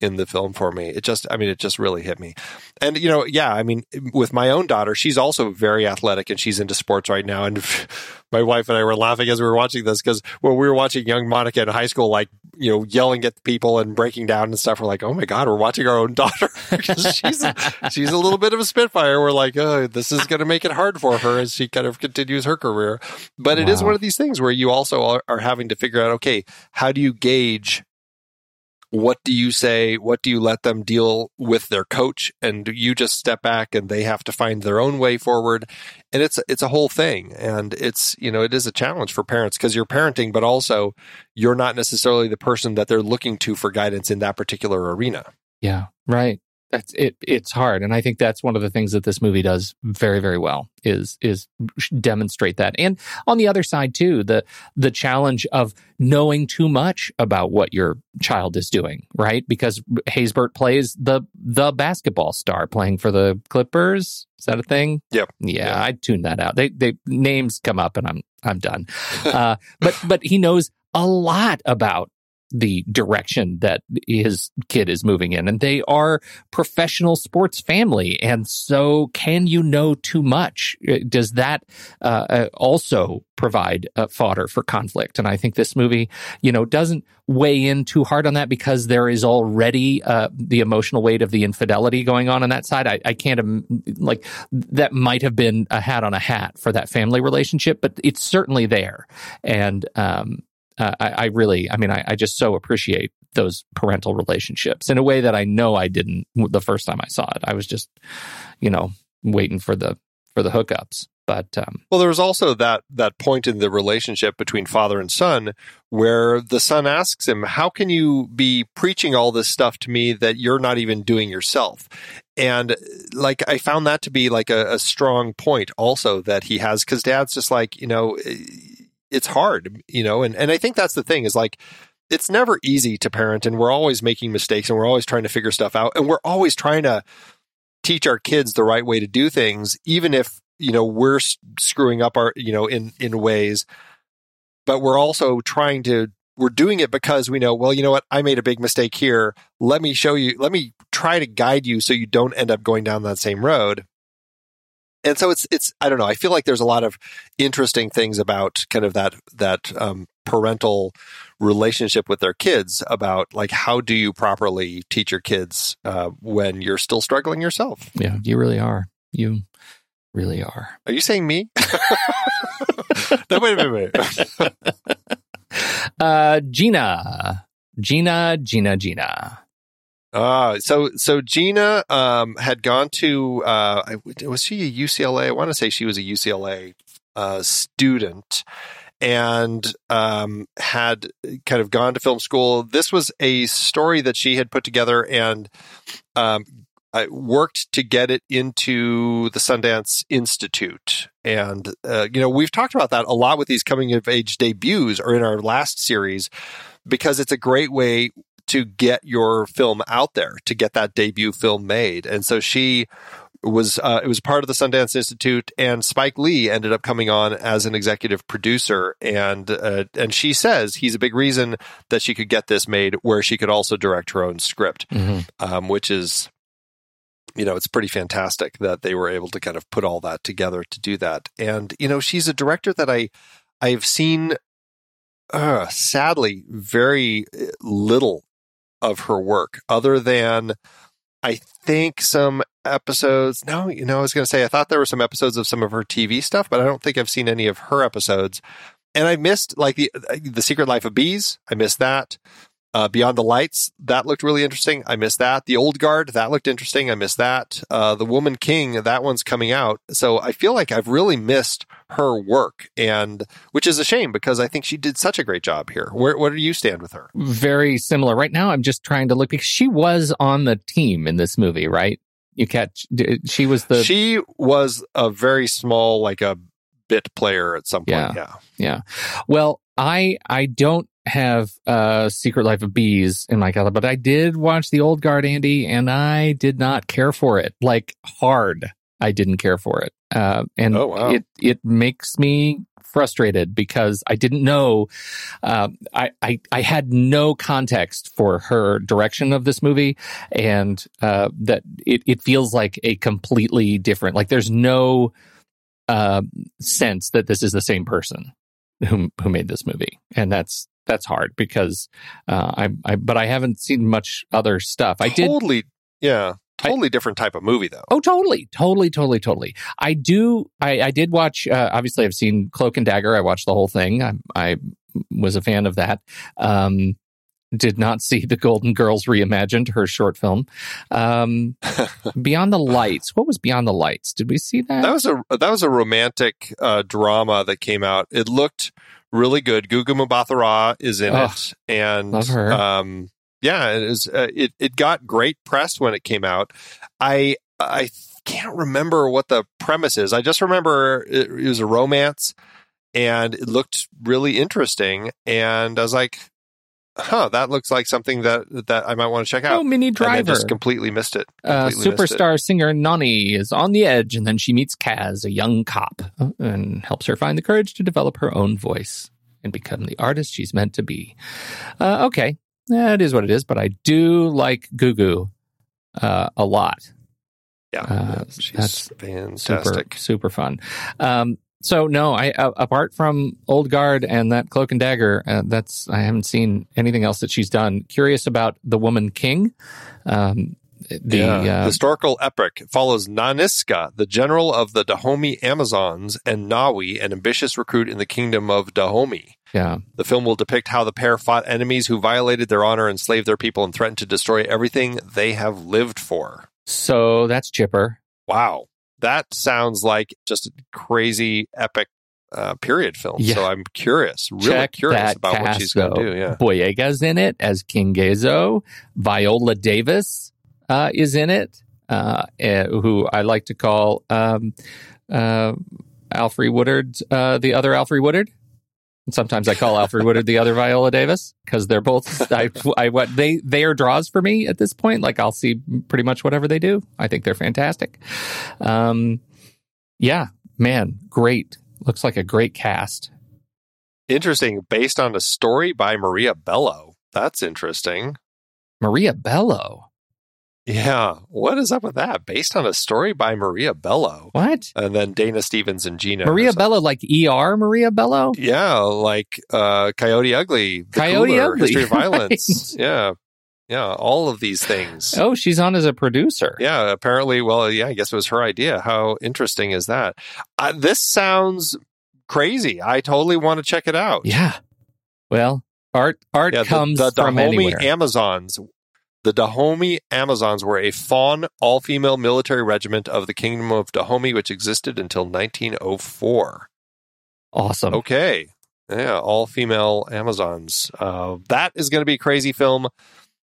in the film for me. It just, I mean, it just really hit me. And you know, yeah, I mean, with my own daughter, she's also very athletic and she's into sports right now. And *laughs* my wife and I were laughing as we were watching this because when we were watching young Monica in high school, like you know, yelling at people and breaking down and stuff, we're like, oh my god, we're watching our own *laughs* daughter because she's she's a little bit of a spitfire. We're like, oh, this is going to make it hard for her as she kind of continues her career. But it is one of these things where you also are, are having to figure out, okay, how do you gauge what do you say? What do you let them deal with their coach? And you just step back and they have to find their own way forward. And it's, it's a whole thing. And it's, you know, it is a challenge for parents because you're parenting, but also you're not necessarily the person that they're looking to for guidance in that particular arena. Yeah, right. That's it. It's hard, and I think that's one of the things that this movie does very, very well is is demonstrate that. And on the other side too, the the challenge of knowing too much about what your child is doing, right? Because Haysbert plays the the basketball star playing for the Clippers. Is that a thing? Yep. Yeah, Yeah. I tune that out. They they names come up, and I'm I'm done. uh, but but he knows a lot about the direction that his kid is moving in. And they are professional sports family. And so can you know too much? Uh, does that uh, uh, also provide uh, fodder for conflict? And i think this movie you know doesn't weigh in too hard on that because there is already uh, the emotional weight of the infidelity going on on that side. I, I can't like that might have been a hat on a hat for that family relationship but it's certainly there. And um uh, I, I really, I mean, I, I just so appreciate those parental relationships in a way that I know I didn't the first time I saw it. I was just, you know, waiting for the for the hookups. But um, Well, there was also that that point in the relationship between father and son where the son asks him, "How can you be preaching all this stuff to me that you're not even doing yourself?" And like I found that to be like a, a strong point also that he has because dad's just like you know it's hard you know and and I think that's the thing is like it's never easy to parent and we're always making mistakes and we're always trying to figure stuff out and we're always trying to teach our kids the right way to do things even if you know we're screwing up our you know in in ways. But we're also trying to we're doing it because we know well you know what? I made a big mistake here. Let me show you let me try to guide you so you don't end up going down that same road and so it's it's i don't know i feel like there's a lot of interesting things about kind of that that um, parental relationship with their kids about like how do you properly teach your kids uh, when you're still struggling yourself yeah, you really are. You really are. Are you saying me? no, wait a minute. Wait. Uh, Gina, Gina, Gina, Gina. Uh, so so Gina um, had gone to uh, was she a UCLA? I want to say she was a UCLA uh, student and um, had kind of gone to film school. This was a story that she had put together and um, worked to get it into the Sundance Institute. And, uh, you know, we've talked about that a lot with these coming of age debuts or in our last series because it's a great way to get your film out there, to get that debut film made. And so she was uh, it was part of the Sundance Institute, and Spike Lee ended up coming on as an executive producer, and uh, and she says he's a big reason that she could get this made, where she could also direct her own script, um, which is you know it's pretty fantastic that they were able to kind of put all that together to do that, and you know she's a director that I I've seen uh, sadly very little of her work other than I think some episodes. No, you know, I was going to say I thought there were some episodes of some of her TV stuff, but I don't think I've seen any of her episodes. And I missed like the uh, the Secret Life of Bees. I missed that. Uh, Beyond the Lights, that looked really interesting. I missed that. The Old Guard, that looked interesting. I missed that. Uh, the Woman King, that one's coming out. So I feel like I've really missed her work, and which is a shame because I think she did such a great job here. Where, where do you stand with her? Very similar. Right now, I'm just trying to look because she was on the team in this movie, right? You catch? She was the she was a very small, like a bit player at some point. Yeah. Yeah. Yeah. Well, I I don't have uh Secret Life of Bees in my catalog, but I did watch the old guard, Andy, and I did not care for it. Like hard. I didn't care for it. Uh and Oh, wow. it it makes me frustrated because I didn't know uh, I, I I had no context for her direction of this movie and uh that it, it feels like a completely different like there's no uh, sense that this is the same person who who made this movie, and that's that's hard because uh, I, I but I haven't seen much other stuff. I did. Totally. Yeah. I- Totally different type of movie, though. Oh, totally, totally, totally, totally. I do. I, I did watch. Uh, obviously, I've seen Cloak and Dagger. I watched the whole thing. I, I was a fan of that. Um, did not *laughs* see the Golden Girls reimagined, her short film. Um, *laughs* Beyond the Lights. What was Beyond the Lights? Did we see that? That was a that was a romantic uh, drama that came out. It looked really good. Gugu Mbatha-Raw is in Oh, it, and love her. Um, yeah, it is. Uh, it it got great press when it came out. I I can't remember what the premise is. I just remember it, it was a romance, and it looked really interesting. And I was like, "Huh, that looks like something that that I might want to check out." oh, Minnie and then Driver. just completely missed it. uh, Completely missed it. superstar singer Nani is on the edge, and then she meets Kaz, a young cop, uh, and helps her find the courage to develop her own voice and become the artist she's meant to be. Uh, okay, that is what it is, but I do like Gugu uh, a lot. Yeah, Uh, she's that's fantastic. Super, super fun. Um, so no, I uh, apart from Old Guard and that Cloak and Dagger, uh, that's I haven't seen anything else that she's done. Curious about the Woman King. Um, the yeah. uh, historical epic follows Nanisca, the general of the Dahomey Amazons, and Nawi, an ambitious recruit in the kingdom of Dahomey. yeah. The film will depict how the pair fought enemies who violated their honor, enslaved their people, and threatened to destroy everything they have lived for. So that's Chipper. Wow. That sounds like just a crazy epic uh, period film. Yeah. So I'm curious, really Check curious about what she's going to do. Yeah. Boyega's in it as King Gezo. Viola Davis uh, is in it, uh, eh, who I like to call um, uh, Alfred Woodard, uh, the other Alfred Woodard. And sometimes I call Alfred Woodard the other Viola Davis because they're both I, I what they they are draws for me at this point. Like I'll see pretty much whatever they do. I think they're fantastic. Um, yeah, man, great. Looks like a great cast. Interesting. Based on a story by Maria Bello. That's interesting. Maria Bello. Yeah. What is up with that? Based on a story by Maria Bello. What? And then Dana Stevens and Gina. Maria Bello, like ER Maria Bello? Yeah, like uh, Coyote Ugly, The Coyote Cooler, Ugly, History of *laughs* Violence. right. Yeah. Yeah. All of these things. Oh, she's on as a producer. Yeah, apparently, well, yeah, I guess it was her idea. How interesting is that? Uh, this sounds crazy. I totally want to check it out. Yeah. Well, art art Yeah, comes the, the from Dahomey anywhere. Amazons. The Dahomey Amazons were a Fon, all female military regiment of the Kingdom of Dahomey, which existed until 1904. awesome. Okay. Yeah, all female Amazons. Uh, that is going to be a crazy film.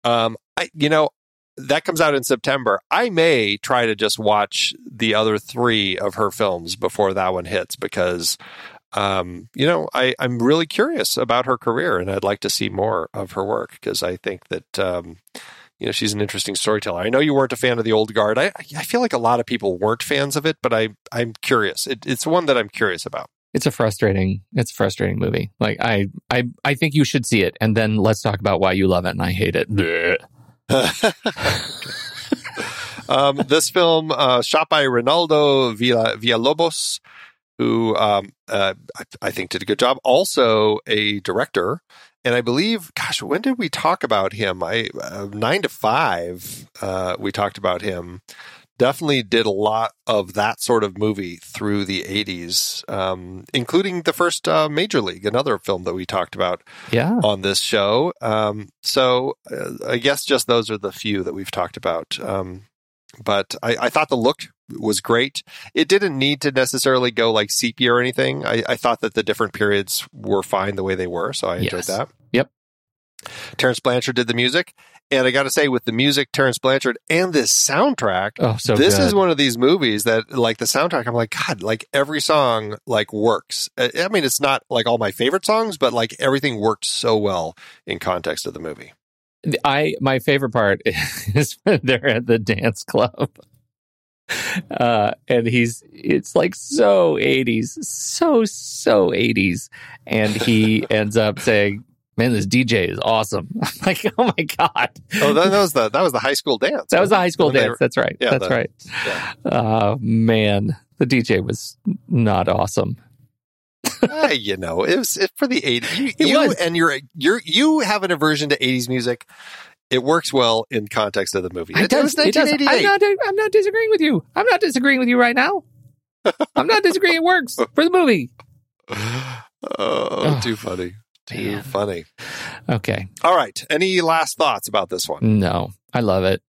Um, I, you know, that comes out in September. I may try to just watch the other three of her films before that one hits because, um, you know, I, I'm really curious about her career and I'd like to see more of her work because I think that, um, you know, she's an interesting storyteller. I know you weren't a fan of the old guard. I, I feel like a lot of people weren't fans of it, but I, I'm curious. It, it's one that I'm curious about. It's a frustrating it's a frustrating movie. Like I I I think you should see it and then let's talk about why you love it and I hate it. *laughs* Um, this film, uh, shot by Reynaldo Villa, Villalobos, who um, uh, I, I think did a good job. Also, a director, and I believe, gosh, when did we talk about him? I uh, nine to five. Uh, we talked about him. Definitely did a lot of that sort of movie through the 80s, um, including the first uh, Major League, another film that we talked about Yeah. on this show. Um, so uh, I guess just those are the few that we've talked about. Um, but I, I thought the look was great. It didn't need to necessarily go like sepia or anything. I, I thought that the different periods were fine the way they were, so I enjoyed Yes. that. Yep. Terence Blanchard did the music, and I got to say, with the music, Terence Blanchard and this soundtrack, Oh, so this good. is one of these movies that like the soundtrack i'm like god like every song like works i I mean it's not like all my favorite songs but like everything worked so well in context of the movie I my favorite part *laughs* is when they're at the dance club. *laughs* Uh, and he's it's like so 80s, so so 80s, and he *laughs* ends up saying, "Man, this DJ is awesome." *laughs* I'm like, "Oh my god!" oh that, that was the that was the high school dance That was the high school dance. were- That's right. Yeah, That's the- right. yeah. Oh man, the DJ was not awesome. Eh, you know it was it, for the 80s you, you and you're you're you have an aversion to 80s music it works well in context of the movie It it, does- it does. I'm not. I'm not disagreeing with you. I'm not disagreeing with you right now. I'm not disagreeing. It works *laughs* for the movie. oh too funny too man. funny Okay. All right. Any last thoughts about this one? No, I love it.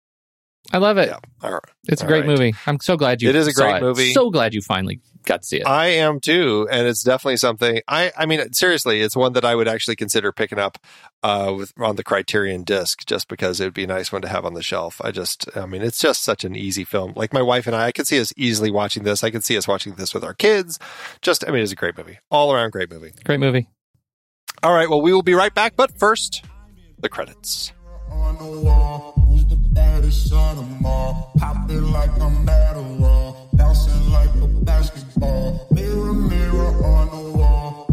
I love it. Yeah. All right. It's a All great right. movie. I'm so glad you. It is a great movie. So glad you finally got to see it. I am too, and it's definitely something. I, I mean, seriously, it's one that I would actually consider picking up uh, with on the Criterion disc, just because it would be a nice one to have on the shelf. I just, I mean, it's just such an easy film. Like my wife and I, I could see us easily watching this. I could see us watching this with our kids. Just, I mean, it's a great movie, all around great movie. great movie. All right, well, we will be right back, but first, the credits. on the wall. Who's the baddest son of all? Popping like I'm Adderall, bouncing like a basketball. Mirror, mirror on the wall.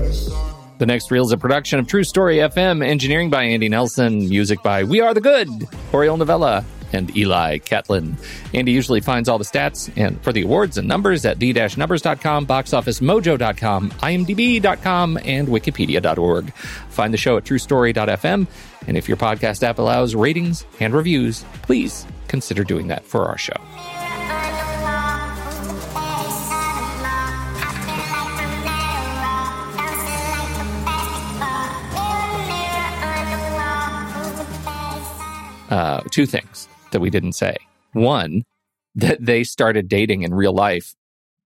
The The next reel is a production of True Story FM, engineering by Andy Nelson, music by We Are the Good, Oriel Novella, and Eli Catlin. Andy usually finds all the stats and for the awards and numbers at the-numbers.com, boxofficemojo.com, imdb.com, and wikipedia.org. Find the show at truestory.fm, and if your podcast app allows ratings and reviews, please consider doing that for our show. Uh, two things that we didn't say. One, that they started dating in real life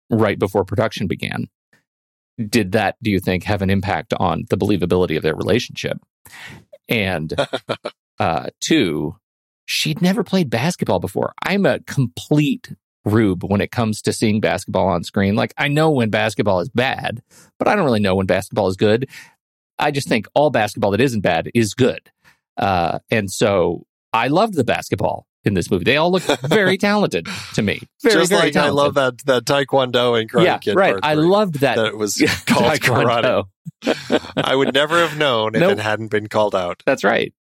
right before production began. Did that, do you think, have an impact on the believability of their relationship? And *laughs* uh, two, she'd never played basketball before. I'm a complete rube when it comes to seeing basketball on screen. Like, I know when basketball is bad, but I don't really know when basketball is good. I just think all basketball that isn't bad is good. Uh, and so I loved the basketball in this movie. They all look *laughs* very talented to me. Very, Just very like talented. I love that that Taekwondo and Karate yeah, Kid. right. I loved that. that it was *laughs* called karate. *laughs* I would never have known if Nope. it hadn't been called out. That's right.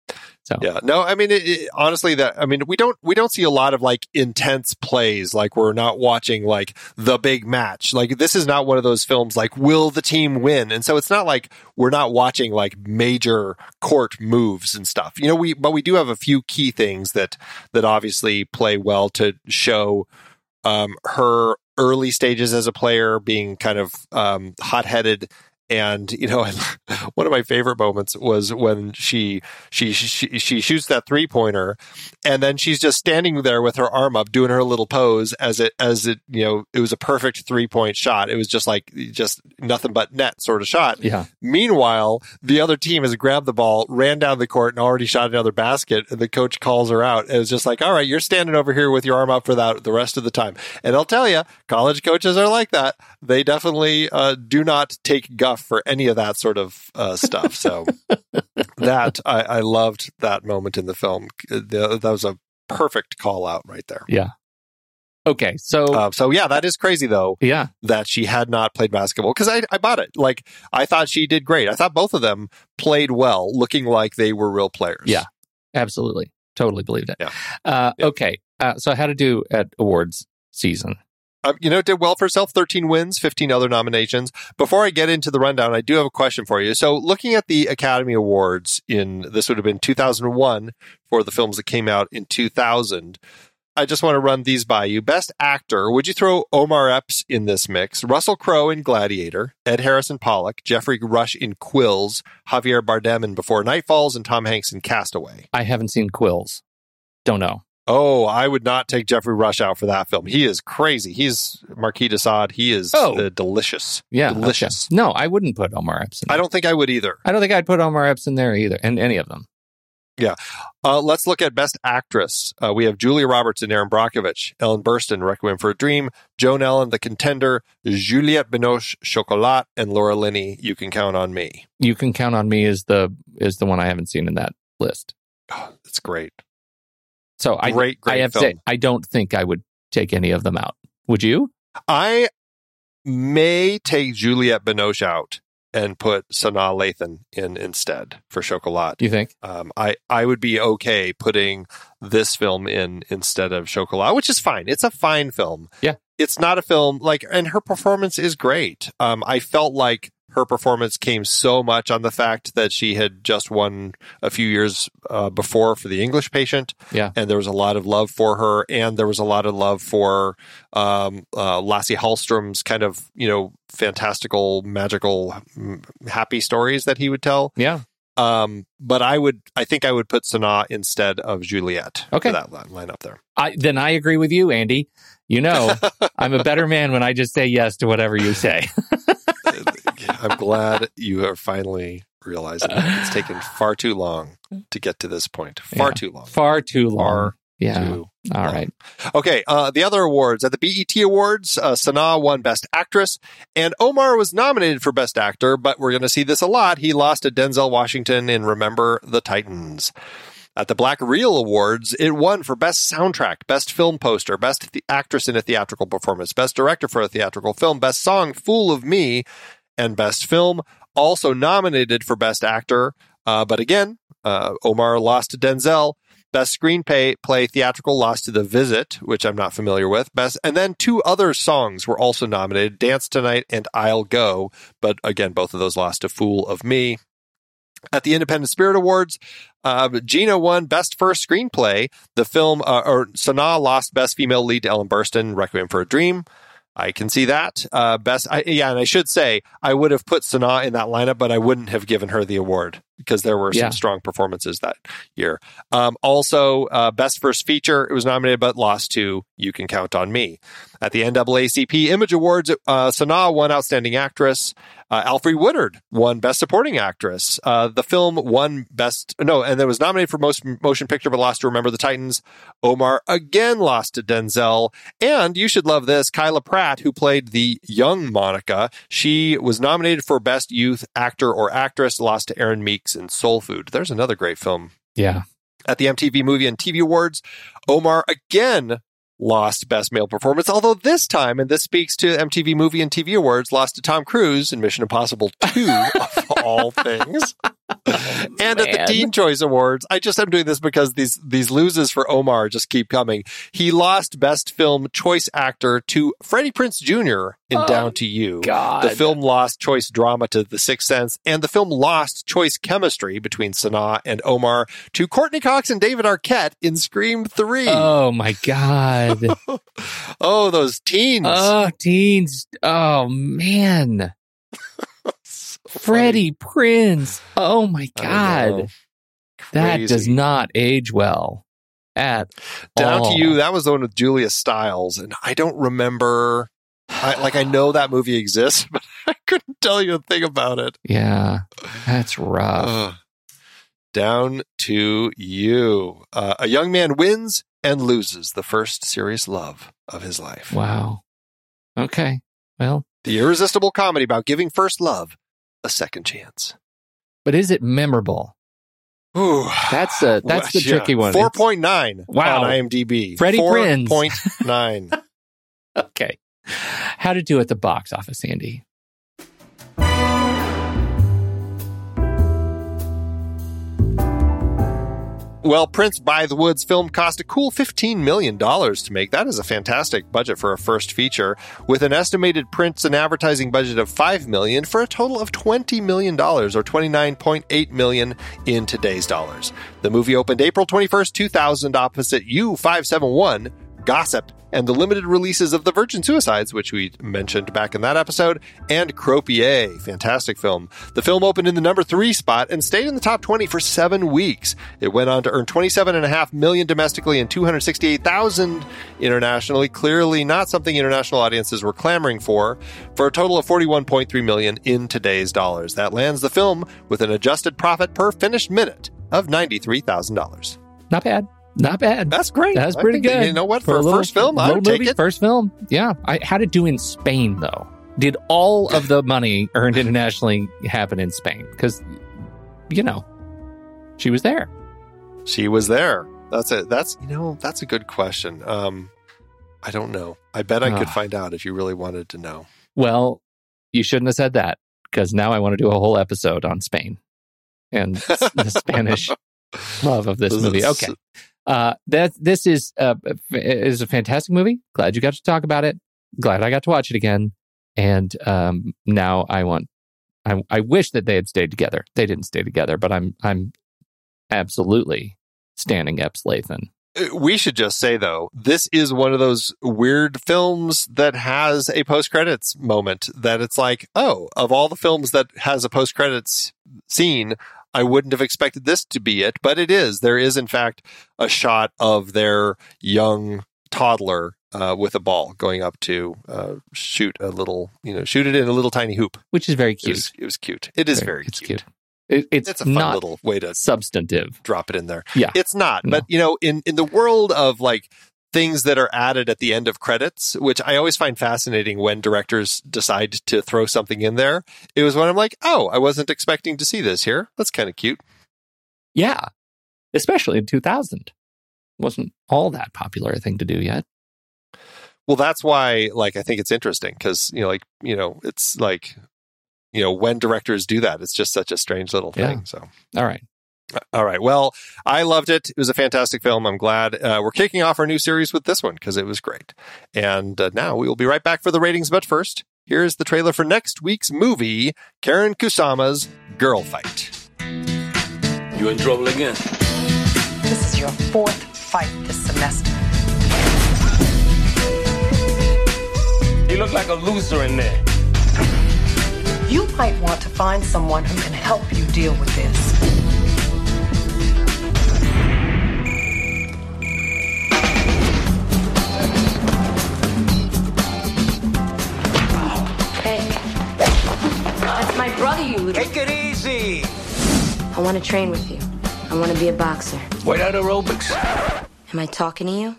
So Yeah, no, I mean, it, it- honestly, that I mean, we don't we don't see a lot of like intense plays. Like we're not watching like the big match. Like this is not one of those films. Like will the team win? And so it's not like we're not watching like major court moves and stuff. You know, we but we do have a few key things that that obviously play well to show um, her early stages as a player being kind of um, hot headed. And you know, *laughs* one of my favorite moments was when she she she, she shoots that three pointer, and then she's just standing there with her arm up, doing her little pose as it as it you know it was a perfect three point shot. It was just like just nothing but net sort of shot. yeah, Meanwhile, the other team has grabbed the ball, ran down the court, and already shot another basket. And the coach calls her out. And it's just like, all right, you're standing over here with your arm up for that the rest of the time. And I'll tell you, college coaches are like that. They definitely uh, do not take guff for any of that sort of uh, stuff. So *laughs* that I, I loved that moment in the film. The- That was a perfect call out right there. Yeah. Okay. So Uh, so yeah, that is crazy though yeah, that she had not played basketball because I, I bought it. Like I thought she did great. I thought both of them played well, looking like they were real players. Yeah. absolutely, totally believed it. Yeah. Uh, Yeah. Okay. Uh, so how to do at awards season? Um, you know, it did well for herself. Thirteen wins, fifteen other nominations. Before I get into the rundown, I do have a question for you. So, looking at the Academy Awards in this would have been two thousand one for the films that came out in two thousand. I just want to run these by you. Best actor, would you throw Omar Epps in this mix? Russell Crowe in Gladiator, Ed Harris in Pollock, Geoffrey Rush in Quills, Javier Bardem in Before Night Falls, and Tom Hanks in Castaway. I haven't seen Quills. Don't know. Oh, I would not take Geoffrey Rush out for that film. He is crazy. He's Marquis de Sade. He is Oh. uh, delicious. Yeah, delicious. okay. No, I wouldn't put Omar Epps. In I don't think I would either. I don't think I'd put Omar Epps in there either, and any of them. Yeah. Uh, let's look at Best Actress. Uh, we have Julia Roberts and Erin Brockovich, Ellen Burstyn, Requiem for a Dream, Joan Allen, The Contender, Juliette Binoche, Chocolat, and Laura Linney. You can count on me. You can count on me is the is the one I haven't seen in that list. *sighs* Oh, it's great. So I Great, great I have film. to say I don't think I would take any of them out. Would you? I may take Juliette Binoche out and put Sanaa Lathan in instead for Chocolat. Do you think? um, I I would be okay putting this film in instead of Chocolat, which is fine. It's a fine film. Yeah. it's not a film like, and her performance is great. Um, I felt like her performance came so much on the fact that she had just won a few years uh, before for The English Patient. Yeah. and there was a lot of love for her, and there was a lot of love for um, uh, Lasse Hallstrom's kind of you know fantastical, magical, happy stories that he would tell. Yeah. Um, but I would, I think I would put Sanaa instead of Juliette. Okay. for that li- lineup there. I, then I agree with you, Andy. You know, *laughs* I'm a better man when I just say yes to whatever you say. *laughs* I'm glad you are finally realizing that it's taken *sighs* far too long to get to this point. Far Yeah. too long. Far too long. Far yeah. too All long. right. Okay, uh, the other awards at the BET Awards, uh, Sanaa won Best Actress, and Omar was nominated for Best Actor. But we're going to see this a lot. He lost to Denzel Washington in Remember the Titans. At the Black Reel Awards, it won for Best Soundtrack, Best Film Poster, Best the- Actress in a Theatrical Performance, Best Director for a Theatrical Film, Best Song, Fool of Me, and Best Film. Also nominated for Best Actor, uh, but again, uh, Omar lost to Denzel. Best screenplay play theatrical lost to The Visit, which I'm not familiar with. Best and then two other songs were also nominated, Dance Tonight and I'll Go, but again both of those lost to Fool of Me. At the Independent Spirit Awards, uh, Gina won Best First Screenplay. The film, uh, or Sanaa lost Best Female Lead to Ellen Burstyn, Requiem for a Dream. I can see that. Uh, best, I, yeah, and I should say I would have put Sanaa in that lineup, but I wouldn't have given her the award because there were some Yeah. strong performances that year. Um, also, uh, Best First Feature, it was nominated but lost to You Can Count on Me. At the NAACP Image Awards, uh, Sanaa won Outstanding Actress. Uh, Alfre Woodard won Best Supporting Actress. Uh, the film won Best, no, and it was nominated for Most Motion Picture but lost to Remember the Titans. Omar again lost to Denzel. And you should love this Kyla Pratt, who played the young Monica, she was nominated for Best Youth Actor or Actress, lost to Aaron Meeks in Soul Food. There's another great film Yeah. at the MTV Movie and TV Awards, Omar again lost Best Male Performance, although this time, and this speaks to MTV Movie and TV Awards, lost to Tom Cruise in Mission Impossible 2, of *laughs* all things. *laughs* and at the man. Teen Choice Awards, I just am doing this because these these loses for Omar just keep coming. He lost Best Film Choice Actor to Freddie Prinze Jr. in Oh, Down to You. God. The film lost choice drama to The Sixth Sense, and the film lost choice chemistry between Sanaa and Omar to Courteney Cox and David Arquette in Scream 3. Oh my God. *laughs* oh, those teens. oh, teens. Oh man. Freddie Prinze. Oh my funny. I know. God. That does not age well at Down all. to You, that was the one with Julia Stiles, and I don't remember. I, like I know that movie exists, *laughs* but I couldn't tell you a thing about it. Yeah. That's rough. Ugh. Down to you. Uh, a young man wins and loses the first serious love of his life. wow. Okay. Well, The irresistible comedy about giving first love a second chance. but is it memorable? Ooh. That's the *sighs* that's the Yeah. tricky one. 4.9 Wow. on IMDb. Freddie Prinze. 4.9. *laughs* Okay. How to do at the box office, Andy? Well, Prince-Bythewood's film cost a cool $15 million to make. That is a fantastic budget for a first feature, with an estimated Prince and advertising budget of $5 million for a total of $20 million, or $29.8 million in today's dollars. The movie opened April 21st, 2000, opposite U571, Gossip, and the limited releases of The Virgin Suicides, which we mentioned back in that episode, and Croupier. Fantastic film. The film opened in the number three spot and stayed in the top 20 for seven weeks. It went on to earn 27.5 million domestically and 268,000 internationally. Clearly not something international audiences were clamoring for, for a total of 41.3 million in today's dollars. That lands the film with an adjusted profit per finished minute of $93,000. Not bad. Not bad. That's great. That's pretty think, good. You know what? For, a little- first film, I would take movie, it. First film. Yeah. I, how'd it do in Spain, though? Did all of the money earned internationally happen in Spain? Because, you know, she was there. She was there. That's it. That's you know that's a good question. Um, I don't know. I bet I could Ah. find out if you really wanted to know. Well, you shouldn't have said that because now I want to do a whole episode on Spain and the Spanish *laughs* love of this movie. Okay. Uh, that this is uh, is a fantastic movie. Glad you got to talk about it. Glad I got to watch it again. And um, now I want. I, I wish that they had stayed together. They didn't stay together, but I'm I'm absolutely standing Epps Lathan. Uh, We should just say though, this is one of those weird films that has a post credits moment. That it's like, oh, of all the films that has a post credits scene, I wouldn't have expected this to be it, but it is. There is, in fact, a shot of their young toddler uh, with a ball going up to uh, shoot a little, you know, shoot it in a little tiny hoop. which is very It cute. was, it was cute. It is very, it's cute. cute. It, it's It's a fun not little way to substantive. drop it in there. Yeah. It's not, No. but you know, in in the world of like things that are added at the end of credits, which I always find fascinating when directors decide to throw something in there. It was when I'm like, oh, I wasn't expecting to see this here. That's kind of cute. Yeah. Especially in 2000. Wasn't all that popular a thing to do yet. Well, that's why, like, I think it's interesting because you know, like, you know, it's like, you know, when directors do that, it's just such a strange little Yeah. thing. So. All right. All right. Well, I loved it. It was a fantastic film. I'm glad uh, we're kicking off our new series with this one because it was great. And uh, now we will be right back for the ratings. But first, here's the trailer for next week's movie Karyn Kusama's Girlfight. You in trouble again? This is your fourth fight this semester. You look like a loser in there. You might want to find someone who can help you deal with this. My brother, you little. Take it easy. I want to train with you. I want to be a boxer. Wait out aerobics. Am I talking to you?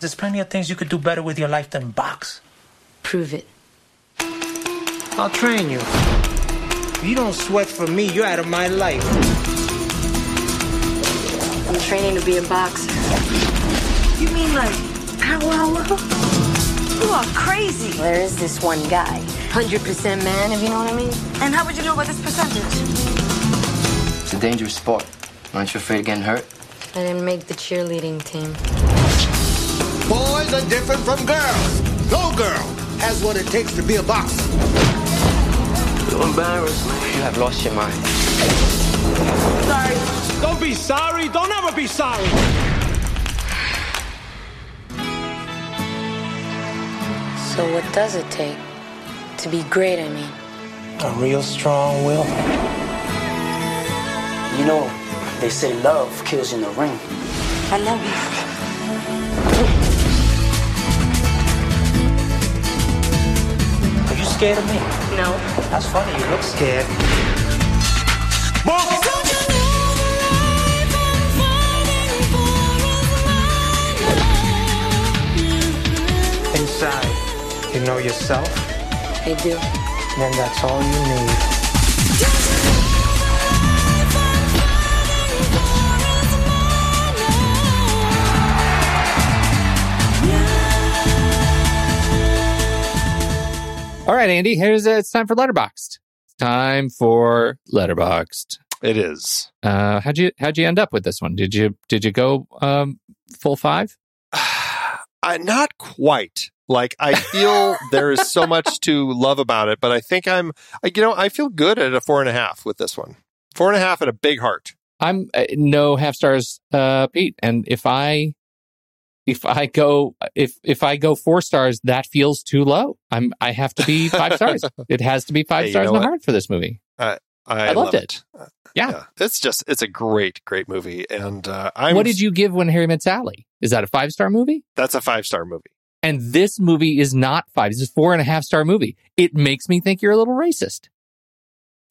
There's plenty of things you could do better with your life than box. Prove it. I'll train you. If you don't sweat for me, you're out of my life. I'm training to be a boxer. You mean like power You are crazy. There is this one guy, 100% man, if you know what I mean. And how would you know about this percentage? It's a dangerous sport. Aren't you afraid of getting hurt? I didn't make the cheerleading team. Boys are different from girls. No girl has what it takes to be a boxer. You're embarrassed. You have lost your mind. Sorry. Don't be sorry. Don't ever be sorry. So what does it take to be great? I mean, A real strong will. You know, they say love kills in the ring. I love you. Are you scared of me? no. That's funny. You look scared. Move! Inside, you know yourself, I do. then that's all you need. All right, Andy, here's uh, it's time for Letterboxd. It's time for Letterboxd. It is. Uh, how'd you how'd you end up with this one? Did you did you go um, full five? *sighs* Uh, not quite. Like I feel *laughs* there is so much to love about it, but I think I'm, I, you know, I feel good at a four and a half with this one. Four and a half and a big heart. I'm uh, no half stars, uh, Pete. And if I if I go if if I go four stars, that feels too low. I'm I have to be five stars. *laughs* It has to be five Hey, stars know in the heart for this movie. I, I loved love it. Yeah. Yeah, it's just it's a great, great movie, and uh, I'm. what did you give when Harry met Sally? Is that a five star movie? That's a five star movie. And this movie is not five. This is four and a half star movie. It makes me think you're a little racist.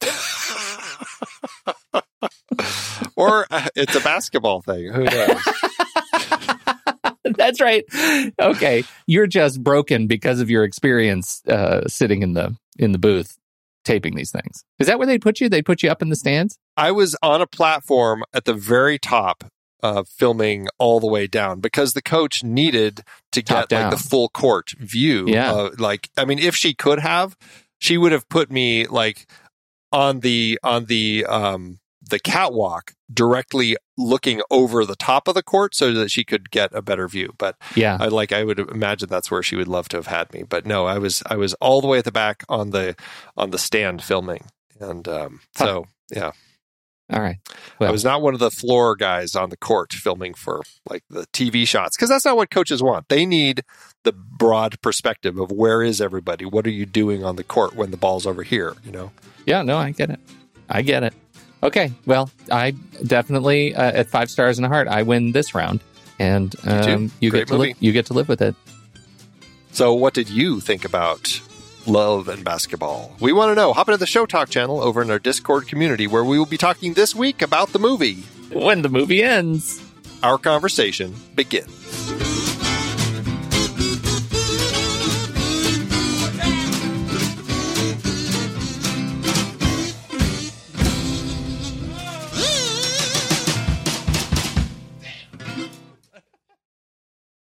*laughs* or uh, it's a basketball thing. Who knows? *laughs* *laughs* That's right. Okay, you're just broken because of your experience uh, sitting in the in the booth taping these things. Is that where they put you? They put you up in the stands. I was on a platform at the very top, uh, filming all the way down because the coach needed to Top get down. like the full court view. Yeah. Uh, like, I mean, if she could have, she would have put me like on the on the um the catwalk directly looking over the top of the court so that she could get a better view. But Yeah. I like I would imagine that's where she would love to have had me. But no, I was I was all the way at the back on the on the stand filming. And um so yeah. All right. I was not one of the floor guys on the court filming for like the TV shots because that's not what coaches want. They need the broad perspective of where is everybody? What are you doing on the court when the ball's over here? You know? yeah. No, I get it. I get it. Okay, well, I definitely uh, at five stars in a heart, I win this round, and You um, you Great get to li- you get to live with it. So, what did you think about love and basketball? We want to know. Hop into the Show Talk channel over in our Discord community where we will be talking this week about the movie. When the movie ends, our conversation begins.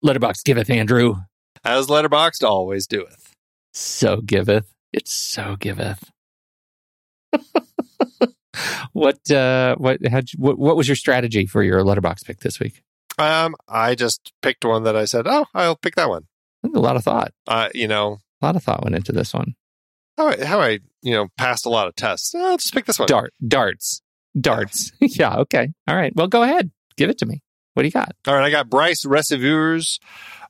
Letterboxd giveth Andrew, As Letterboxd always doeth. So giveth. It so giveth. *laughs* what uh what had what, what was your strategy for your letterboxd pick this week? Um, I just picked one that I said, "Oh, I'll pick that one." A lot of thought. Uh, you know, A lot of thought went into this one. how I, how I you know passed a lot of tests. I'll just pick this one. Dart darts. Darts. *laughs* yeah, okay. All right. Well go ahead. Give it to me. What do you got? All right, I got Bryce Receveurs,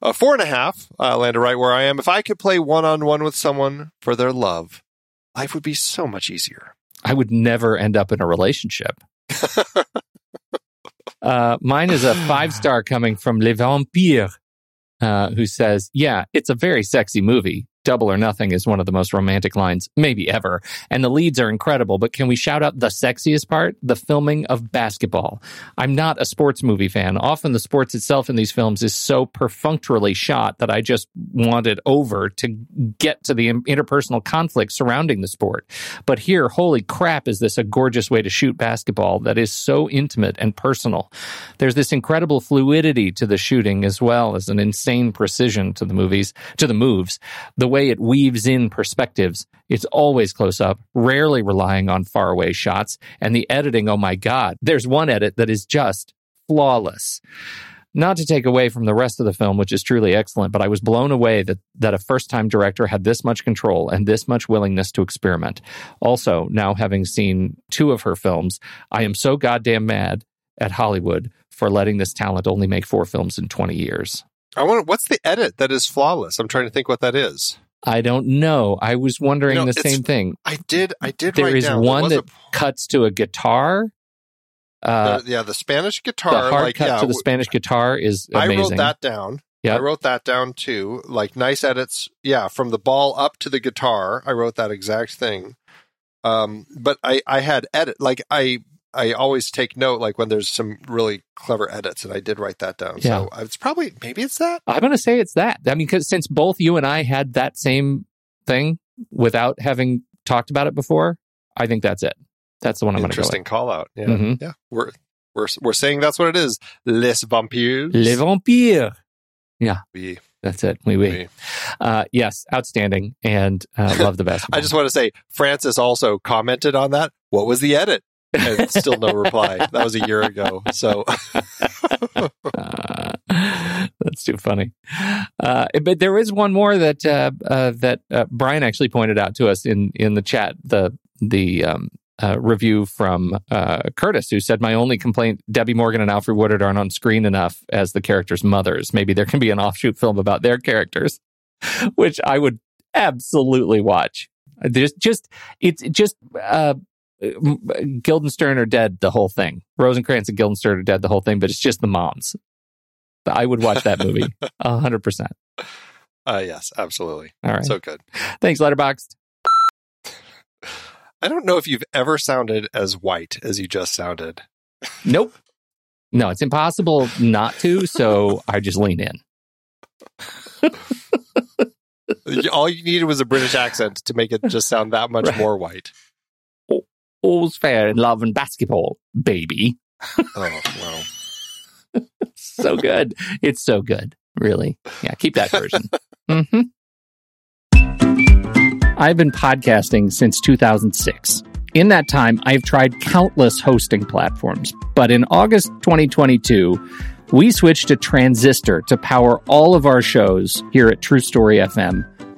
uh, four and a half. Uh, landed right where I am. If I could play one on one with someone for their love, life would be so much easier. I would never end up in a relationship. *laughs* uh, mine is a five star coming from Le Vampire, uh, who says, Yeah, it's a very sexy movie. Double or Nothing is one of the most romantic lines, maybe ever. And the leads are incredible, but can we shout out the sexiest part? The filming of basketball. I'm not a sports movie fan. Often the sports itself in these films is so perfunctorily shot that I just want it over to get to the interpersonal conflict surrounding the sport. But here, holy crap, is this a gorgeous way to shoot basketball that is so intimate and personal. There's this incredible fluidity to the shooting as well as an insane precision to the movies, to the moves. The way it weaves in perspectives. It's always close up, rarely relying on faraway shots. And the editing, oh my God, there's one edit that is just flawless. Not to take away from the rest of the film, which is truly excellent, but I was blown away that, that a first time director had this much control and this much willingness to experiment. Also, now having seen two of her films, I am so goddamn mad at Hollywood for letting this talent only make four films in 20 years. I want. What's the edit that is flawless? I'm trying to think what that is. I don't know. I was wondering know, the same thing. I did. I did. There write is down, one that cuts to a guitar. Uh, the, yeah, the Spanish guitar. the hard like, cut yeah, to the Spanish guitar is I amazing. wrote that down. Yeah, I wrote that down too. Like nice edits. Yeah, from the ball up to the guitar. I wrote that exact thing. Um, but I I had edit like I I always take note like when there's some really clever edits, and I did write that down. Yeah. So it's probably maybe it's that. I'm going to say it's that. I mean, because since both you and I had that same thing without having talked about it before, I think that's it. That's the one I'm going to go Interesting call out. Yeah, Mhm. yeah. We're we're we're saying that's what it is. Les vampires. Les Vampires. Yeah, Oui. that's it. Oui, oui. Oui. Uh, yes, outstanding, and uh, *laughs* love the best. I just want to say, Francis also commented on that. What was the edit? And still no reply. That was a year ago. So *laughs* Uh, that's too funny. Uh, but there is one more that uh, uh, that uh, Brian actually pointed out to us in in the chat. The the um, uh, review from Curtis, who said, "My only complaint: Debbi Morgan and Alfre Woodard aren't on screen enough as the characters' mothers. Maybe there can be an offshoot film about their characters, *laughs* which I would absolutely watch. There's just it's just." Uh, Guildenstern are dead, the whole thing. Rosencrantz and Guildenstern are dead, the whole thing, but it's just the moms. I would watch that movie *laughs* a hundred percent. uh, yes, absolutely. All right. So good. Thanks, Letterboxd. I don't know if you've ever sounded as white as you just sounded. Nope. No, it's impossible not to, so I just lean in. *laughs* All you needed was a British accent to make it just sound that much *laughs* Right. more white. All's fair in love and basketball, baby. Oh, *laughs* wow. So good. It's so good. Really. Yeah, keep that version. *laughs* hmm I've been podcasting since 2006. In that time, I've tried countless hosting platforms, but in August 2022, we switched to Transistor to power all of our shows here at True Story FM,